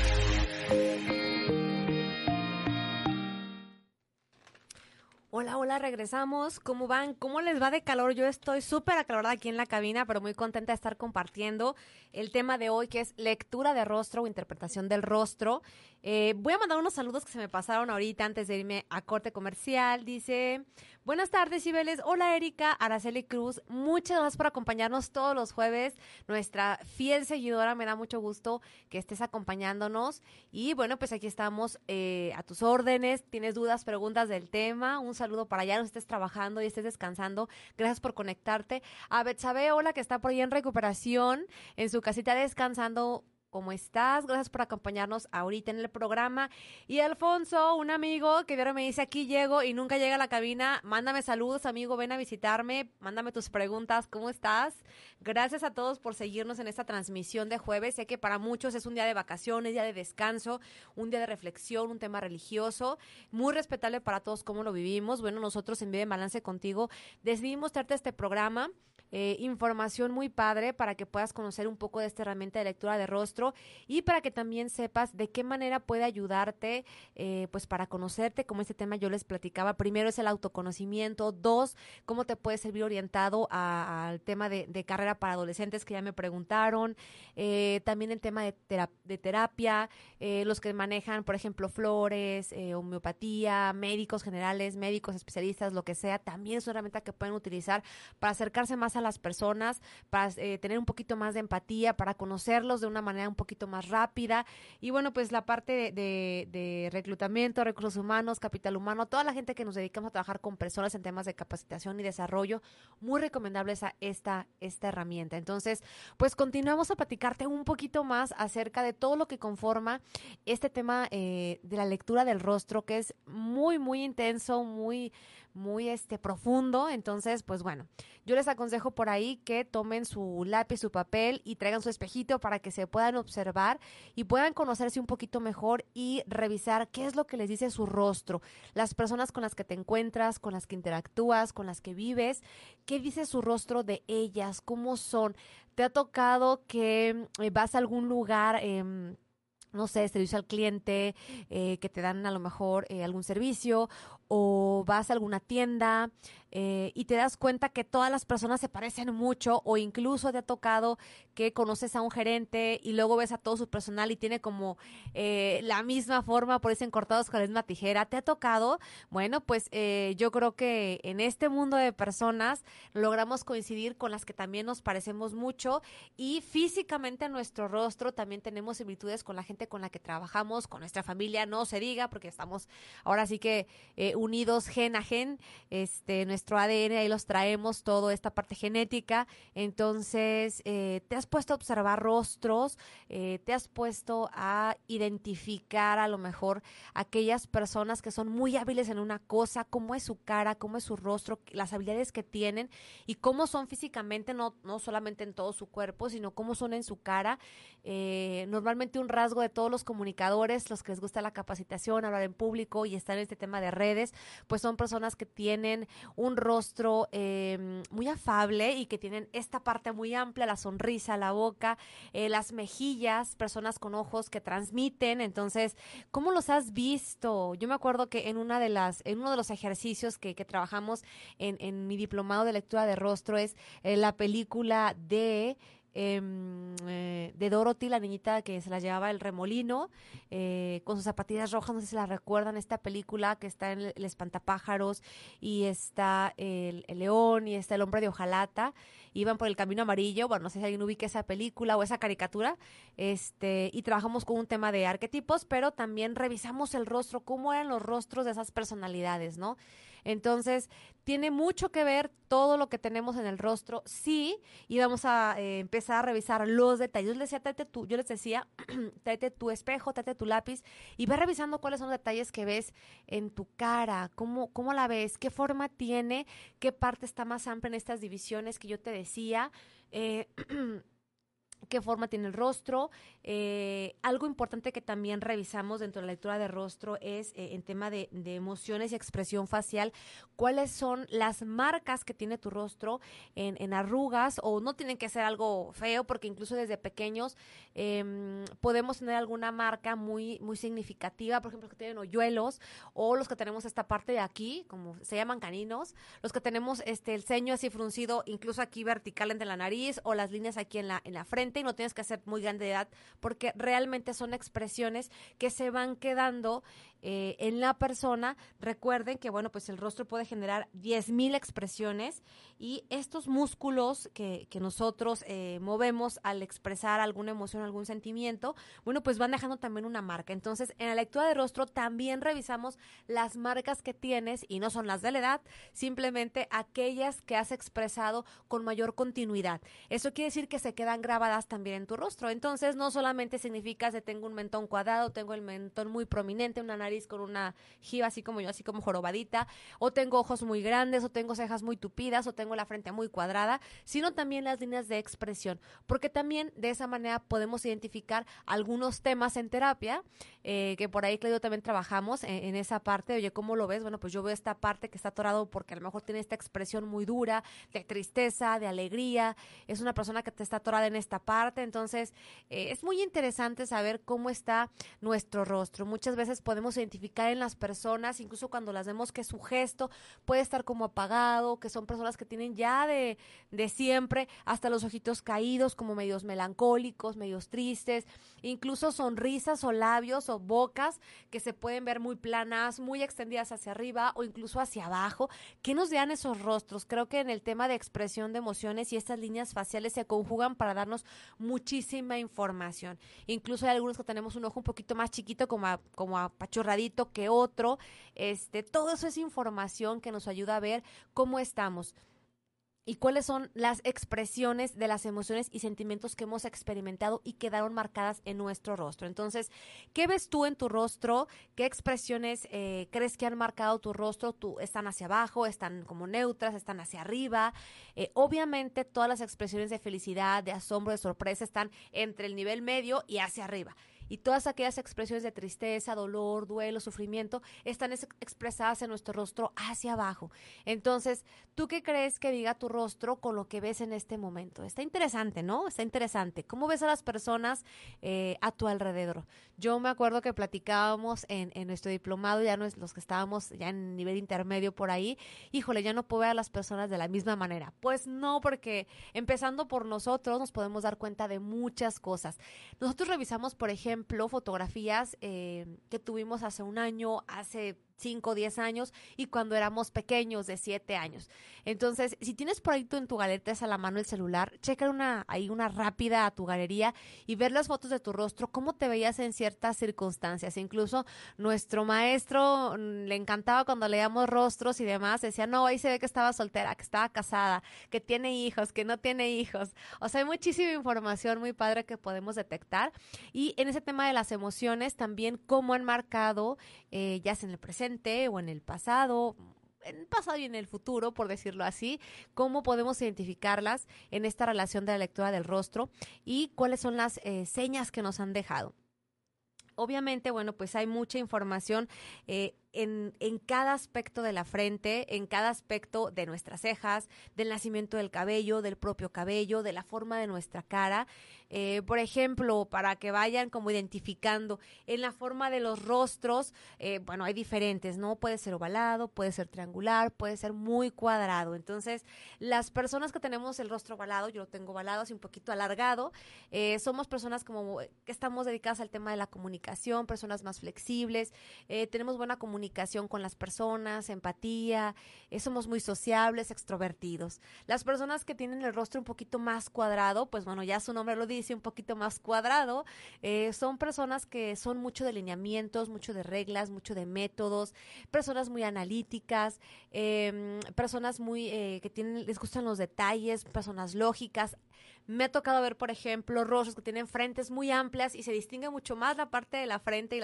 Hola, hola, regresamos. ¿Cómo van? ¿Cómo les va de calor? Yo estoy súper acalorada aquí en la cabina, pero muy contenta de estar compartiendo el tema de hoy, que es lectura de rostro o interpretación del rostro. Eh, voy a mandar unos saludos que se me pasaron ahorita antes de irme a corte comercial. Dice, buenas tardes, Cibeles. Hola, Erika, Araceli Cruz. Muchas gracias por acompañarnos todos los jueves. Nuestra fiel seguidora, me da mucho gusto que estés acompañándonos. Y bueno, pues aquí estamos eh, a tus órdenes. Tienes dudas, preguntas del tema. Un saludo para allá, no estés trabajando y estés descansando. Gracias por conectarte. A Betsabe, hola, que está por ahí en recuperación, en su casita descansando ¿Cómo estás? Gracias por acompañarnos ahorita en el programa. Y Alfonso, un amigo que ahora me dice, aquí llego y nunca llega a la cabina, mándame saludos, amigo, ven a visitarme, mándame tus preguntas, ¿cómo estás? Gracias a todos por seguirnos en esta transmisión de jueves. Sé que para muchos es un día de vacaciones, día de descanso, un día de reflexión, un tema religioso, muy respetable para todos cómo lo vivimos. Bueno, nosotros en Vive en Balance contigo decidimos traerte este programa eh, información muy padre para que puedas conocer un poco de esta herramienta de lectura de rostro y para que también sepas de qué manera puede ayudarte eh, pues para conocerte, como este tema yo les platicaba, primero es el autoconocimiento, dos, cómo te puede servir orientado al tema de, carrera para adolescentes que ya me preguntaron, eh, también el tema de, de terapia, los que manejan, por ejemplo, flores, homeopatía, médicos generales, médicos especialistas, lo que sea, también es una herramienta que pueden utilizar para acercarse más a las personas, para eh, tener un poquito más de empatía, para conocerlos de una manera un poquito más rápida. Y bueno, pues la parte de, reclutamiento, recursos humanos, capital humano, toda la gente que nos dedicamos a trabajar con personas en temas de capacitación y desarrollo, muy recomendable esa, esta, esta herramienta. Entonces, pues continuamos a platicarte un poquito más acerca de todo lo que conforma este tema eh, de la lectura del rostro, que es muy, muy intenso, muy muy este profundo, entonces pues bueno, yo les aconsejo por ahí que tomen su lápiz, su papel y traigan su espejito para que se puedan observar y puedan conocerse un poquito mejor y revisar qué es lo que les dice su rostro, las personas con las que te encuentras, con las que interactúas, con las que vives, qué dice su rostro de ellas, cómo son. ¿Te ha tocado que eh, vas a algún lugar eh, no sé, servicio al cliente, eh, que te dan a lo mejor eh, algún servicio, o vas a alguna tienda eh, y te das cuenta que todas las personas se parecen mucho o incluso te ha tocado que conoces a un gerente y luego ves a todo su personal y tiene como eh, la misma forma, parecen cortados con la misma tijera. ¿Te ha tocado? Bueno, pues eh, yo creo que en este mundo de personas logramos coincidir con las que también nos parecemos mucho y físicamente en nuestro rostro también tenemos similitudes con la gente con la que trabajamos, con nuestra familia, no se diga, porque estamos ahora sí que unidos gen a gen, este, nuestro ADN, ahí los traemos, toda esta parte genética. Entonces, eh, te has puesto a observar rostros, eh, te has puesto a identificar a lo mejor aquellas personas que son muy hábiles en una cosa, cómo es su cara, cómo es su rostro, las habilidades que tienen y cómo son físicamente, no, no solamente en todo su cuerpo, sino cómo son en su cara. Eh, normalmente un rasgo de todos los comunicadores, los que les gusta la capacitación, hablar en público y estar en este tema de redes, pues son personas que tienen un rostro em, muy afable y que tienen esta parte muy amplia, la sonrisa, la boca, eh, las mejillas, personas con ojos que transmiten. Entonces, ¿cómo los has visto? Yo me acuerdo que en una de las, en uno de los ejercicios que, trabajamos en, mi diplomado de lectura de rostro es eh, la película de eh, de Dorothy, la niñita que se la llevaba el remolino, eh, con sus zapatillas rojas, no sé si la recuerdan, esta película que está en el, Espantapájaros y está el, león y está el hombre de hojalata, iban por el camino amarillo, bueno, no sé si alguien ubica esa película o esa caricatura, este, y trabajamos con un tema de arquetipos, pero también revisamos el rostro, cómo eran los rostros de esas personalidades, ¿no? Entonces, tiene mucho que ver todo lo que tenemos en el rostro, sí, y vamos a eh, empezar a revisar los detalles. Yo les decía, tráete tu, yo les decía, tráete tu espejo, tráete tu lápiz y ve revisando cuáles son los detalles que ves en tu cara, cómo, cómo la ves, qué forma tiene, qué parte está más amplia en estas divisiones que yo te decía. Eh, qué forma tiene el rostro. Eh, algo importante que también revisamos dentro de la lectura de rostro es eh, en tema de, emociones y expresión facial, cuáles son las marcas que tiene tu rostro en, arrugas o no tienen que ser algo feo porque incluso desde pequeños em, podemos tener alguna marca muy, muy significativa, por ejemplo, que tienen hoyuelos o los que tenemos esta parte de aquí, como se llaman caninos, los que tenemos este el ceño así fruncido, incluso aquí vertical entre la nariz o las líneas aquí en la, en la frente y no tienes que ser muy grande de edad porque realmente son expresiones que se van quedando eh, en la persona. Recuerden que, bueno, pues el rostro puede generar 10.000 expresiones y estos músculos que, que nosotros eh, movemos al expresar alguna emoción, algún sentimiento, bueno, pues van dejando también una marca. Entonces, en la lectura de rostro también revisamos las marcas que tienes y no son las de la edad, simplemente aquellas que has expresado con mayor continuidad. Eso quiere decir que se quedan grabadas también en tu rostro. Entonces, no solamente significa que tengo un mentón cuadrado, tengo el mentón muy prominente, una nariz con una jiba así como yo, así como jorobadita, o tengo ojos muy grandes, o tengo cejas muy tupidas, o tengo la frente muy cuadrada, sino también las líneas de expresión, porque también de esa manera podemos identificar algunos temas en terapia, eh, que por ahí, Claudio, también trabajamos en, esa parte, oye, ¿cómo lo ves? Bueno, pues yo veo esta parte que está atorado porque a lo mejor tiene esta expresión muy dura, de tristeza, de alegría, es una persona que te está atorada en esta parte, entonces eh, es muy interesante saber cómo está nuestro rostro. Muchas veces podemos identificar en las personas, incluso cuando las vemos que su gesto puede estar como apagado, que son personas que tienen ya de, de siempre hasta los ojitos caídos, como medios melancólicos, medios tristes, incluso sonrisas o labios o bocas que se pueden ver muy planas, muy extendidas hacia arriba o incluso hacia abajo. ¿Qué nos dan esos rostros? Creo que en el tema de expresión de emociones y estas líneas faciales se conjugan para darnos muchísima información. Incluso hay algunos que tenemos un ojo un poquito más chiquito, como, como apachurrado que otro. Este, todo eso es información que nos ayuda a ver cómo estamos y cuáles son las expresiones de las emociones y sentimientos que hemos experimentado y quedaron marcadas en nuestro rostro. Entonces, ¿qué ves tú en tu rostro? ¿Qué expresiones eh, crees que han marcado tu rostro? ¿Tú, ¿Están hacia abajo? ¿Están como neutras? ¿Están hacia arriba? Eh, obviamente, todas las expresiones de felicidad, de asombro, de sorpresa están entre el nivel medio y hacia arriba. Y todas aquellas expresiones de tristeza, dolor, duelo, sufrimiento están expresadas en nuestro rostro hacia abajo. Entonces, ¿tú qué crees que diga tu rostro con lo que ves en este momento? Está interesante, ¿no? Está interesante. ¿Cómo ves a las personas eh, a tu alrededor? Yo me acuerdo que platicábamos en, en nuestro diplomado, ya no es los que estábamos ya en nivel intermedio por ahí, híjole, ya no puedo ver a las personas de la misma manera. Pues no, porque empezando por nosotros nos podemos dar cuenta de muchas cosas. Nosotros revisamos, por ejemplo, fotografías eh, que tuvimos hace un año, hace 5 o 10 años y cuando éramos pequeños de 7 años. Entonces, si tienes por ahí tú en tu galería a la mano el celular, checa una, ahí una rápida a tu galería y ver las fotos de tu rostro, cómo te veías en ciertas circunstancias. Incluso nuestro maestro mm, le encantaba cuando leíamos rostros y demás, decía, no, ahí se ve que estaba soltera, que estaba casada, que tiene hijos, que no tiene hijos. O sea, hay muchísima información muy padre que podemos detectar. Y en ese tema de las emociones, también cómo han marcado, eh, ya sea en el presente, o en el pasado, en el pasado y en el futuro, por decirlo así, cómo podemos identificarlas en esta relación de la lectura del rostro y cuáles son las eh, señas que nos han dejado. Obviamente, bueno, pues hay mucha información eh, en, en, cada aspecto de la frente, en cada aspecto de nuestras cejas, del nacimiento del cabello, del propio cabello, de la forma de nuestra cara. Eh, por ejemplo, para que vayan como identificando en la forma de los rostros, eh, bueno, hay diferentes, ¿no? Puede ser ovalado, puede ser triangular, puede ser muy cuadrado. Entonces, las personas que tenemos el rostro ovalado, yo lo tengo ovalado, así un poquito alargado, eh, somos personas como que estamos dedicadas al tema de la comunicación, personas más flexibles, tenemos buena comunicación con las personas, empatía, somos muy sociables, extrovertidos. Las personas que tienen el rostro un poquito más cuadrado, pues bueno, ya su nombre lo dice, dice un poquito más cuadrado, eh, son personas que son mucho de lineamientos, mucho de reglas, mucho de métodos, personas muy analíticas, em, personas muy eh, que tienen, les gustan los detalles, personas lógicas. Me ha tocado ver, por ejemplo, rostros que tienen frentes muy amplias y se distingue mucho más la parte de la frente y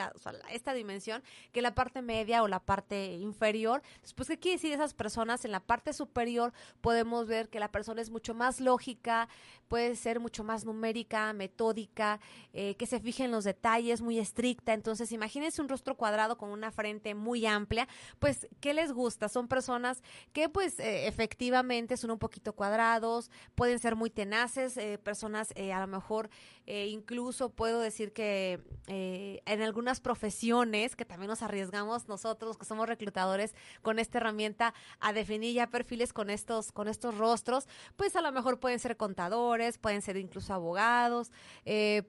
esta dimensión que la parte media o la parte inferior. Después, ¿qué quiere decir esas personas? En la parte superior podemos ver que la persona es mucho más lógica, puede ser mucho más numérica, metódica, eh, que se fije en los detalles, muy estricta. Entonces, imagínense un rostro cuadrado con una frente muy amplia, pues, ¿qué les gusta? Son personas que, pues, eh, efectivamente son un poquito cuadrados, pueden ser muy tenaces, eh, personas eh, a lo mejor eh, incluso puedo decir que en algunas profesiones que también nos arriesgamos nosotros que somos reclutadores con esta herramienta a definir ya perfiles con estos con estos rostros pues a lo mejor pueden ser contadores pueden ser incluso abogados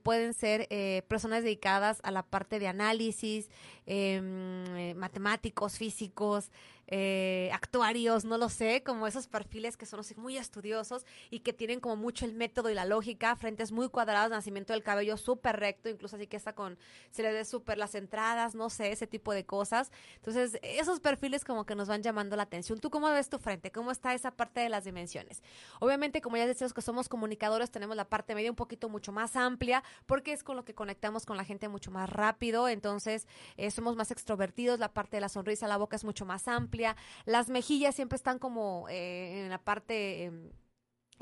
pueden ser personas dedicadas a la parte de análisis em, matemáticos físicos eh, actuarios, no lo sé, como esos perfiles que son muy estudiosos y que tienen como mucho el método y la lógica, frentes muy cuadrados, nacimiento del cabello súper recto, incluso así que está con, se le ve súper las entradas, no sé, ese tipo de cosas. Entonces, esos perfiles como que nos van llamando la atención. ¿Tú cómo ves tu frente? ¿Cómo está esa parte de las dimensiones? Obviamente, como ya decíamos que somos comunicadores, tenemos la parte media un poquito mucho más amplia, porque es con lo que conectamos con la gente mucho más rápido, entonces eh, somos más extrovertidos, la parte de la sonrisa, la boca es mucho más amplia las mejillas siempre están como eh, en la parte...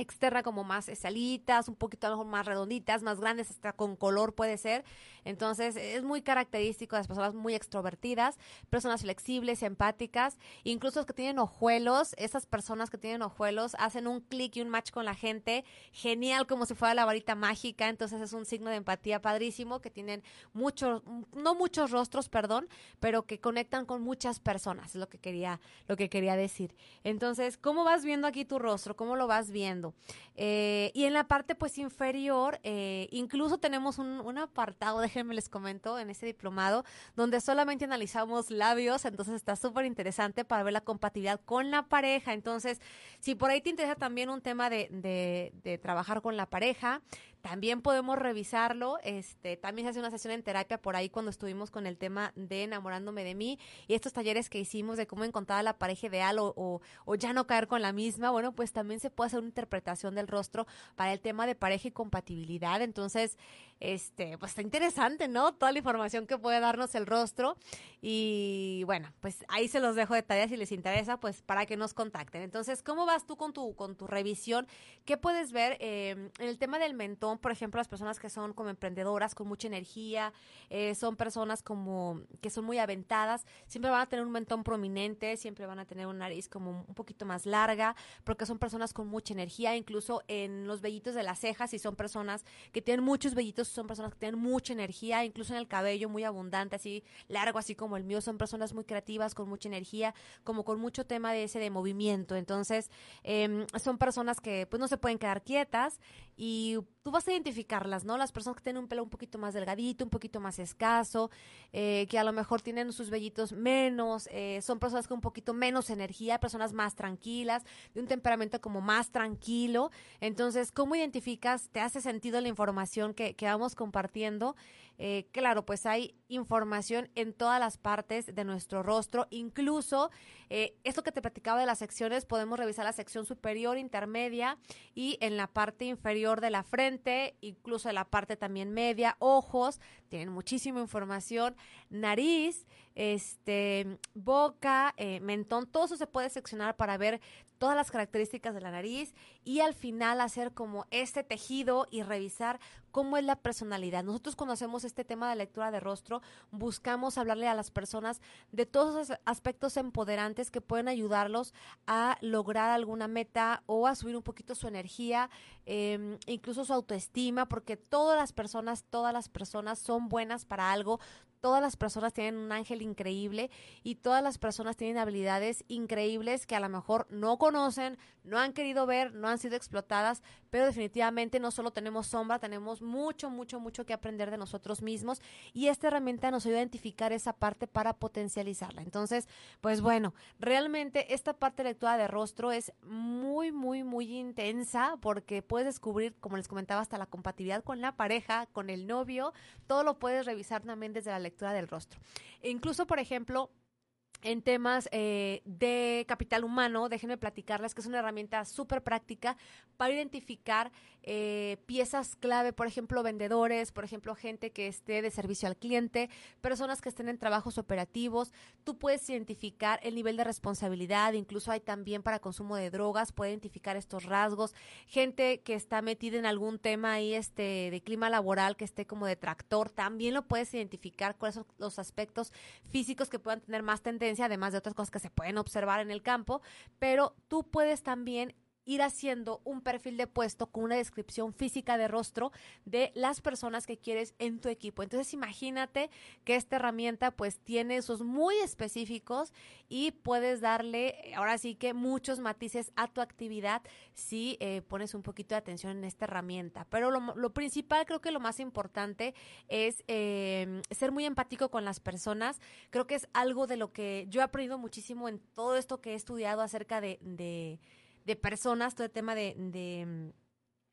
Externa como más salitas, un poquito a lo mejor más redonditas, más grandes, hasta con color puede ser. Entonces es muy característico de las personas muy extrovertidas, personas flexibles, empáticas, incluso los que tienen ojuelos, esas personas que tienen ojuelos hacen un clic y un match con la gente, genial como si fuera la varita mágica, entonces es un signo de empatía padrísimo que tienen muchos, no muchos rostros, perdón, pero que conectan con muchas personas, es lo que quería, lo que quería decir. Entonces, ¿cómo vas viendo aquí tu rostro? ¿Cómo lo vas viendo? Eh, y en la parte pues inferior, eh, incluso tenemos un, apartado, déjenme les comento, en ese diplomado, donde solamente analizamos labios, entonces está súper interesante para ver la compatibilidad con la pareja. Entonces, si por ahí te interesa también un tema de, de trabajar con la pareja, también podemos revisarlo. Este, también se hace una sesión en terapia por ahí cuando estuvimos con el tema de enamorándome de mí y estos talleres que hicimos de cómo encontrar a la pareja ideal o, o, o ya no caer con la misma. Bueno, pues también se puede hacer una interpretación del rostro para el tema de pareja y compatibilidad. Entonces, este, pues está interesante, ¿no? Toda la información que puede darnos el rostro. Y bueno, pues ahí se los dejo de tarea si les interesa, pues para que nos contacten. Entonces, ¿cómo vas tú con tu, con tu revisión? ¿Qué puedes ver eh, en el tema del mentón? Por ejemplo, las personas que son como emprendedoras, con mucha energía, eh, son personas como que son muy aventadas, siempre van a tener un mentón prominente, siempre van a tener una nariz como un poquito más larga, porque son personas con mucha energía, incluso en los vellitos de las cejas, y son personas que tienen muchos vellitos, son personas que tienen mucha energía, incluso en el cabello muy abundante, así largo, así como el mío, son personas muy creativas, con mucha energía, como con mucho tema de ese de movimiento. Entonces, em, son personas que pues no se pueden quedar quietas y tú vas a identificarlas, ¿no? Las personas que tienen un pelo un poquito más delgadito, un poquito más escaso, eh, que a lo mejor tienen sus vellitos menos, eh, son personas con un poquito menos energía, personas más tranquilas, de un temperamento como más tranquilo. Entonces, ¿cómo identificas? ¿Te hace sentido la información que, que vamos compartiendo? Eh, claro, pues hay información en todas las partes de nuestro rostro, incluso eh, esto que te platicaba de las secciones, podemos revisar la sección superior, intermedia y en la parte inferior de la frente, incluso en la parte también media, ojos, tienen muchísima información, nariz, este, boca, eh, mentón, todo eso se puede seccionar para ver todas las características de la nariz y al final hacer como este tejido y revisar cómo es la personalidad. Nosotros cuando hacemos este tema de lectura de rostro, buscamos hablarle a las personas de todos esos aspectos empoderantes que pueden ayudarlos a lograr alguna meta o a subir un poquito su energía, eh, incluso su autoestima, porque todas las personas, todas las personas son buenas para algo, todas las personas tienen un ángel increíble y todas las personas tienen habilidades increíbles que a lo mejor no conocen, no han querido ver, no han sido explotadas, pero definitivamente no solo tenemos sombra, tenemos mucho, mucho, mucho que aprender de nosotros mismos y esta herramienta nos ayuda a identificar esa parte para potencializarla. Entonces, pues bueno, realmente esta parte de lectura de rostro es muy, muy, muy intensa porque puedes descubrir, como les comentaba, hasta la compatibilidad con la pareja, con el novio, todo lo puedes revisar también desde la lectura lectura del rostro. E incluso, por ejemplo, en temas eh, de capital humano, déjenme platicarles que es una herramienta súper práctica para identificar eh, piezas clave, por ejemplo, vendedores, por ejemplo, gente que esté de servicio al cliente, personas que estén en trabajos operativos. Tú puedes identificar el nivel de responsabilidad, incluso hay también para consumo de drogas, puede identificar estos rasgos. Gente que está metida en algún tema ahí este, de clima laboral, que esté como de tractor, también lo puedes identificar cuáles son los aspectos físicos que puedan tener más tendencia además de otras cosas que se pueden observar en el campo, pero tú puedes también ir haciendo un perfil de puesto con una descripción física de rostro de las personas que quieres en tu equipo. Entonces imagínate que esta herramienta pues tiene esos muy específicos y puedes darle ahora sí que muchos matices a tu actividad si eh, pones un poquito de atención en esta herramienta. Pero lo, principal, creo que lo más importante es eh, ser muy empático con las personas. Creo que es algo de lo que yo he aprendido muchísimo en todo esto que he estudiado acerca de de personas, todo el tema de, de,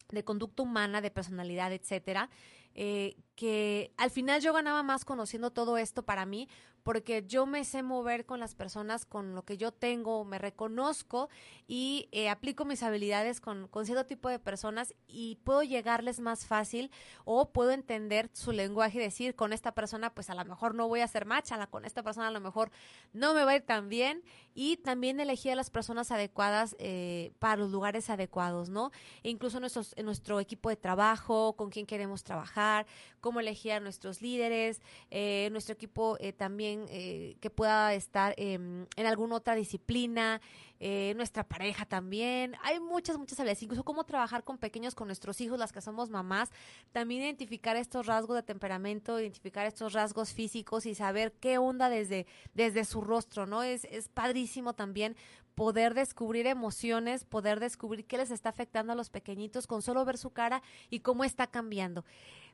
de conducta humana, de personalidad, etcétera, eh, que al final yo ganaba más conociendo todo esto para mí, porque yo me sé mover con las personas, con lo que yo tengo, me reconozco y eh, aplico mis habilidades con, con, cierto tipo de personas y puedo llegarles más fácil o puedo entender su lenguaje y decir, con esta persona pues a lo mejor no voy a ser macha, con esta persona a lo mejor no me va a ir tan bien y también elegir a las personas adecuadas eh, para los lugares adecuados, ¿no? E incluso nuestros, en nuestro equipo de trabajo, con quién queremos trabajar, cómo elegir a nuestros líderes, eh, nuestro equipo también eh, que pueda estar em, en alguna otra disciplina, eh, nuestra pareja también. Hay muchas, muchas habilidades, incluso cómo trabajar con pequeños, con nuestros hijos, las que somos mamás, también identificar estos rasgos de temperamento, identificar estos rasgos físicos y saber qué onda desde, desde su rostro, ¿no? Es, es padrísimo también poder descubrir emociones, poder descubrir qué les está afectando a los pequeñitos con solo ver su cara y cómo está cambiando.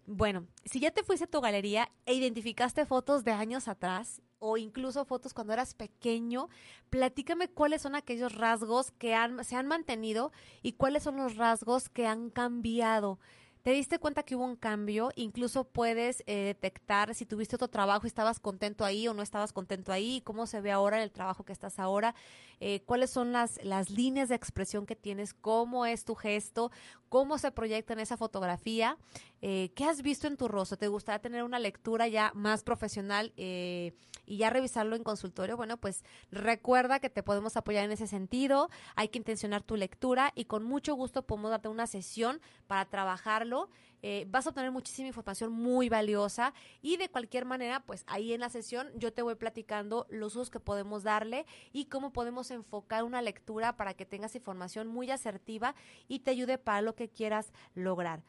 Bueno, si ya te fuiste a tu galería e identificaste fotos de años atrás o incluso fotos cuando eras pequeño, platícame cuáles son aquellos rasgos que han, se han mantenido y cuáles son los rasgos que han cambiado. ¿Te diste cuenta que hubo un cambio? Incluso puedes eh, detectar si tuviste otro trabajo y estabas contento ahí o no estabas contento ahí, cómo se ve ahora el trabajo que estás ahora, eh, cuáles son las, las líneas de expresión que tienes, cómo es tu gesto, cómo se proyecta en esa fotografía. Eh, ¿qué has visto en tu rostro? ¿Te gustaría tener una lectura ya más profesional eh, y ya revisarlo en consultorio? Bueno, pues recuerda que te podemos apoyar en ese sentido, hay que intencionar tu lectura y con mucho gusto podemos darte una sesión para trabajarlo. Eh, vas a obtener muchísima información muy valiosa y de cualquier manera, pues ahí en la sesión yo te voy platicando los usos que podemos darle y cómo podemos enfocar una lectura para que tengas información muy asertiva y te ayude para lo que quieras lograr.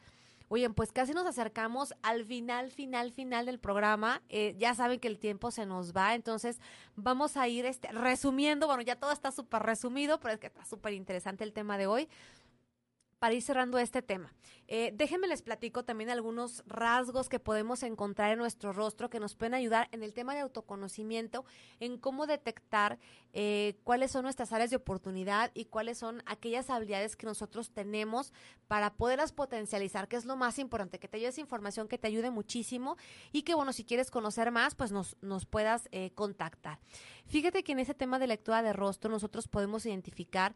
Oye, pues casi nos acercamos al final, final, final del programa. Eh, ya saben que el tiempo se nos va, entonces vamos a ir este, resumiendo. Bueno, ya todo está súper resumido, pero es que está súper interesante el tema de hoy para ir cerrando este tema. Eh, déjenme les platico también algunos rasgos que podemos encontrar en nuestro rostro que nos pueden ayudar en el tema de autoconocimiento, en cómo detectar eh, cuáles son nuestras áreas de oportunidad y cuáles son aquellas habilidades que nosotros tenemos para poderlas potencializar, que es lo más importante, que te ayude esa información que te ayude muchísimo y que, bueno, si quieres conocer más, pues nos, nos puedas eh, contactar. Fíjate que en ese tema de lectura de rostro nosotros podemos identificar,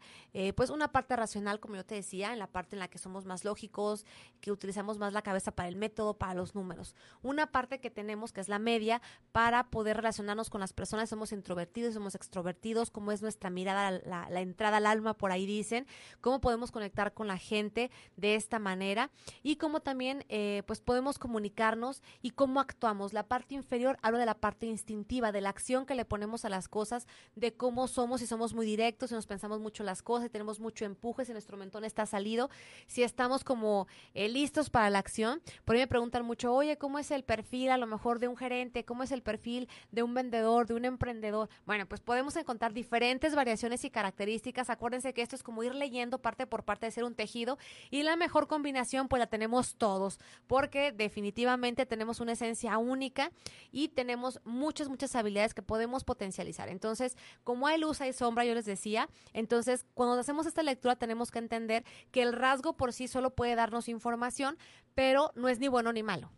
pues, una parte racional, como yo te decía, en la parte en la que somos más lógicos, que utilizamos más la cabeza para el método, para los números. Una parte que tenemos, que es la media, para poder relacionarnos con las personas, somos introvertidos, somos extrovertidos, cómo es nuestra mirada, la, entrada al alma, por ahí dicen, cómo podemos conectar con la gente de esta manera y cómo también eh, pues podemos comunicarnos y cómo actuamos. La parte inferior hablo de la parte instintiva, de la acción que le ponemos a las cosas, de cómo somos, si somos muy directos, si nos pensamos mucho las cosas, si tenemos mucho empuje, si nuestro mentón está salido, si estamos como eh, listos para la acción. Por ahí me preguntan mucho, oye, ¿cómo es el perfil a lo mejor de un gerente? ¿Cómo es el perfil de un vendedor, de un emprendedor? Bueno, pues podemos encontrar diferentes variaciones y características. Acuérdense que esto es como ir leyendo parte por parte de ser un tejido y la mejor combinación pues la tenemos todos, porque definitivamente tenemos una esencia única y tenemos muchas, muchas habilidades que podemos potencializar. Entonces, como hay luz, hay sombra, yo les decía, entonces cuando hacemos esta lectura tenemos que entender que el rasgo por sí solo puede darnos información, pero no es ni bueno ni malo.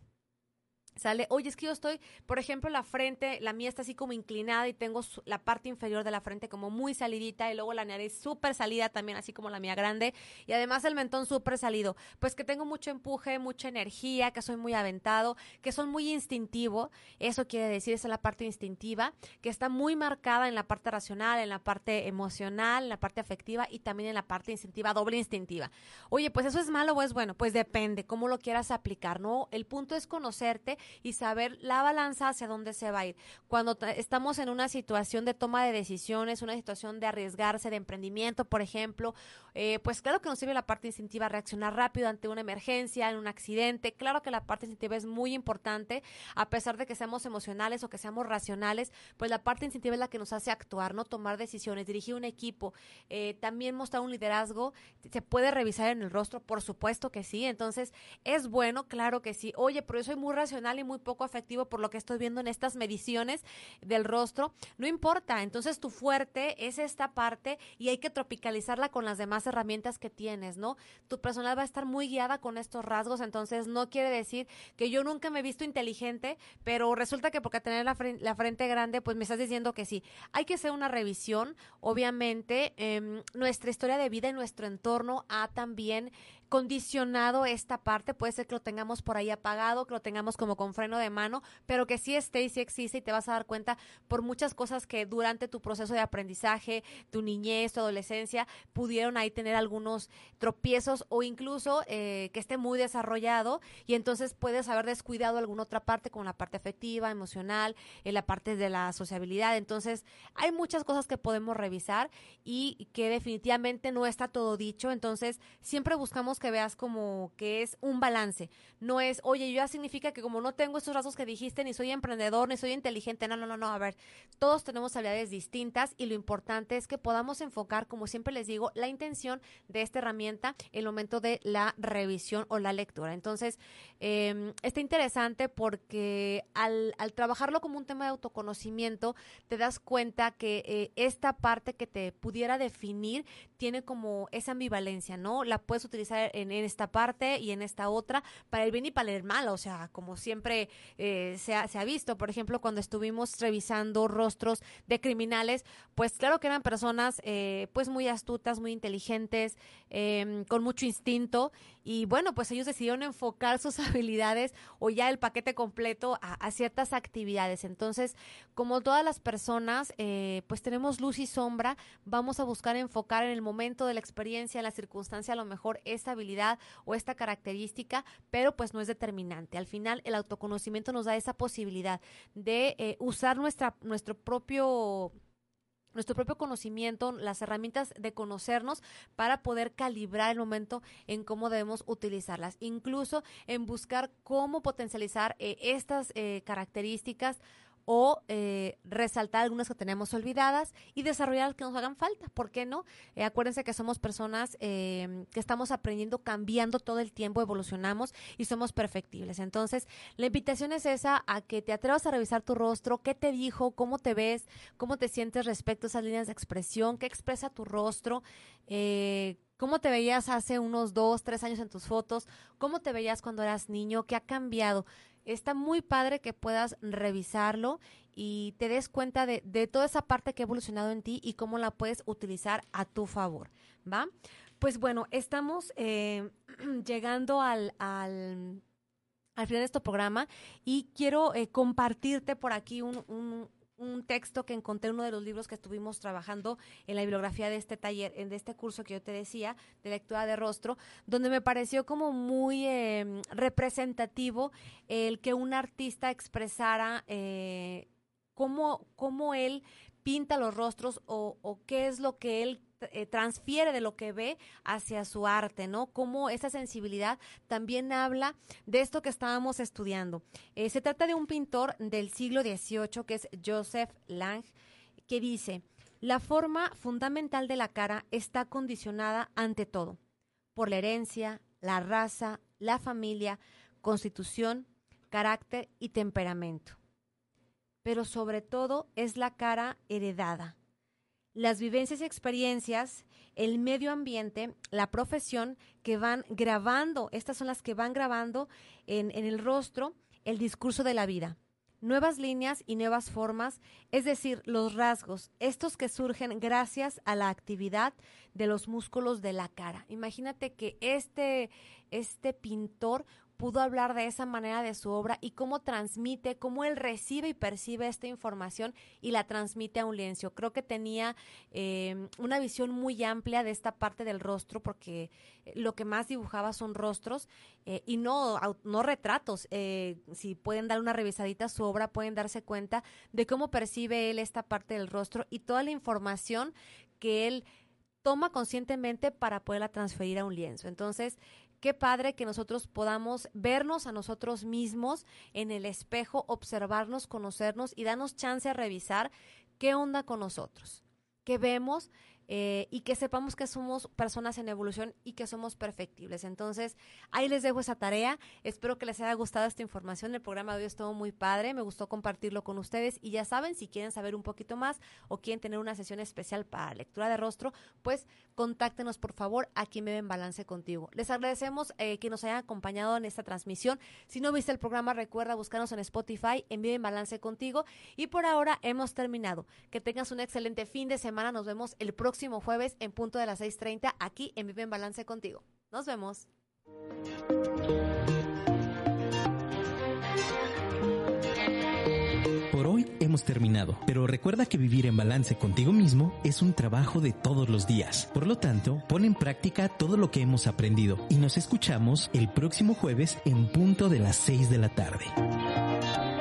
Sale, oye, es que yo estoy, por ejemplo, la frente, la mía está así como inclinada y tengo la parte inferior de la frente como muy salidita y luego la nariz súper salida también, así como la mía grande y además el mentón súper salido. Pues que tengo mucho empuje, mucha energía, que soy muy aventado, que soy muy instintivo, eso quiere decir, esa es la parte instintiva, que está muy marcada en la parte racional, en la parte emocional, en la parte afectiva y también en la parte instintiva, doble instintiva. Oye, pues eso es malo o es bueno, pues depende, cómo lo quieras aplicar, ¿no? El punto es conocerte y saber la balanza hacia dónde se va a ir. Cuando estamos en una situación de toma de decisiones, una situación de arriesgarse, de emprendimiento, por ejemplo, eh, pues claro que nos sirve la parte instintiva reaccionar rápido ante una emergencia, en un accidente. Claro que la parte instintiva es muy importante, a pesar de que seamos emocionales o que seamos racionales, pues la parte instintiva es la que nos hace actuar, ¿no? Tomar decisiones, dirigir un equipo, eh, también mostrar un liderazgo. ¿Se puede revisar en el rostro? Por supuesto que sí. Entonces, es bueno, claro que sí. Oye, pero yo soy muy racional y muy poco afectivo por lo que estoy viendo en estas mediciones del rostro, no importa. Entonces tu fuerte es esta parte y hay que tropicalizarla con las demás herramientas que tienes, ¿no? Tu personal va a estar muy guiada con estos rasgos, entonces no quiere decir que yo nunca me he visto inteligente, pero resulta que porque tener la frente, la frente grande, pues me estás diciendo que sí. Hay que hacer una revisión, obviamente, em, nuestra historia de vida y nuestro entorno ha también condicionado esta parte, puede ser que lo tengamos por ahí apagado, que lo tengamos como con freno de mano, pero que sí esté y sí existe y te vas a dar cuenta por muchas cosas que durante tu proceso de aprendizaje, tu niñez, tu adolescencia, pudieron ahí tener algunos tropiezos o incluso eh, que esté muy desarrollado y entonces puedes haber descuidado alguna otra parte como la parte afectiva, emocional, en eh, la parte de la sociabilidad. Entonces hay muchas cosas que podemos revisar y que definitivamente no está todo dicho. Entonces siempre buscamos que veas como que es un balance. No es, oye, ya significa que como no tengo estos rasgos que dijiste, ni soy emprendedor, ni soy inteligente. No, no, no, no. A ver, todos tenemos habilidades distintas y lo importante es que podamos enfocar, como siempre les digo, la intención de esta herramienta en el momento de la revisión o la lectura. Entonces, eh, está interesante porque al, al, trabajarlo como un tema de autoconocimiento, te das cuenta que eh, esta parte que te pudiera definir tiene como esa ambivalencia, ¿no? La puedes utilizar en, esta parte y en esta otra, para el bien y para el mal, o sea, como siempre eh, se, ha, visto, por ejemplo, cuando estuvimos revisando rostros de criminales, pues claro que eran personas eh, pues muy astutas, muy inteligentes, em, con mucho instinto, y bueno, pues ellos decidieron enfocar sus habilidades o ya el paquete completo a, ciertas actividades. Entonces, como todas las personas, eh, pues tenemos luz y sombra, vamos a buscar enfocar en el momento de la experiencia, en la circunstancia, a lo mejor esta habilidad o esta característica, pero pues no es determinante. Al final, el autoconocimiento nos da esa posibilidad de eh, usar nuestra, nuestro propio nuestro propio conocimiento, las herramientas de conocernos para poder calibrar el momento en cómo debemos utilizarlas, incluso en buscar cómo potencializar eh, estas eh, características o eh, resaltar algunas que tenemos olvidadas y desarrollar las que nos hagan falta. ¿Por qué no? Eh, acuérdense que somos personas eh, que estamos aprendiendo, cambiando todo el tiempo, evolucionamos y somos perfectibles. Entonces, la invitación es esa, a que te atrevas a revisar tu rostro, qué te dijo, cómo te ves, cómo te sientes respecto a esas líneas de expresión, qué expresa tu rostro. ¿Cómo te veías hace unos dos, tres años en tus fotos? ¿Cómo te veías cuando eras niño? ¿Qué ha cambiado? Está muy padre que puedas revisarlo y te des cuenta de, toda esa parte que ha evolucionado en ti y cómo la puedes utilizar a tu favor, ¿va? Pues bueno, estamos eh, llegando al, al, final de este programa y quiero eh, compartirte por aquí un texto que encontré en uno de los libros que estuvimos trabajando en la bibliografía de este taller, de este curso que yo te decía, de lectura de rostro, donde me pareció como muy em, representativo el que un artista expresara eh, cómo, cómo él pinta los rostros o qué es lo que él eh, transfiere de lo que ve hacia su arte, ¿no? Cómo esa sensibilidad también habla de esto que estábamos estudiando. Eh, se trata de un pintor del siglo XVIII que es Joseph Lange, que dice, la forma fundamental de la cara está condicionada ante todo por la herencia, la raza, la familia, constitución, carácter y temperamento. Pero sobre todo es la cara heredada las vivencias y experiencias, el medio ambiente, la profesión que van grabando, estas son las que van grabando en, el rostro el discurso de la vida. Nuevas líneas y nuevas formas, es decir, los rasgos, estos que surgen gracias a la actividad de los músculos de la cara. Imagínate que este, este pintor pudo hablar de esa manera de su obra y cómo transmite, cómo él recibe y percibe esta información y la transmite a un lienzo. Creo que tenía em, una visión muy amplia de esta parte del rostro porque eh, lo que más dibujaba son rostros eh, y no, no retratos. Eh, si pueden dar una revisadita a su obra, pueden darse cuenta de cómo percibe él esta parte del rostro y toda la información que él toma conscientemente para poderla transferir a un lienzo. Entonces, qué padre que nosotros podamos vernos a nosotros mismos en el espejo, observarnos, conocernos y darnos chance a revisar qué onda con nosotros, qué vemos, eh, y que sepamos que somos personas en evolución y que somos perfectibles. Entonces, ahí les dejo esa tarea. Espero que les haya gustado esta información. El programa de hoy estuvo muy padre. Me gustó compartirlo con ustedes. Y ya saben, si quieren saber un poquito más o quieren tener una sesión especial para lectura de rostro, pues contáctenos por favor aquí me ven balance contigo. Les agradecemos eh, que nos hayan acompañado en esta transmisión. Si no viste el programa, recuerda buscarnos en Spotify en Vive en Balance contigo. Y por ahora hemos terminado. Que tengas un excelente fin de semana. Nos vemos el próximo próximo jueves en punto de las 6.30 aquí en Vive en Balance contigo. Nos vemos. Por hoy hemos terminado, pero recuerda que vivir en balance contigo mismo es un trabajo de todos los días. Por lo tanto, pon en práctica todo lo que hemos aprendido y nos escuchamos el próximo jueves en punto de las 6 de la tarde.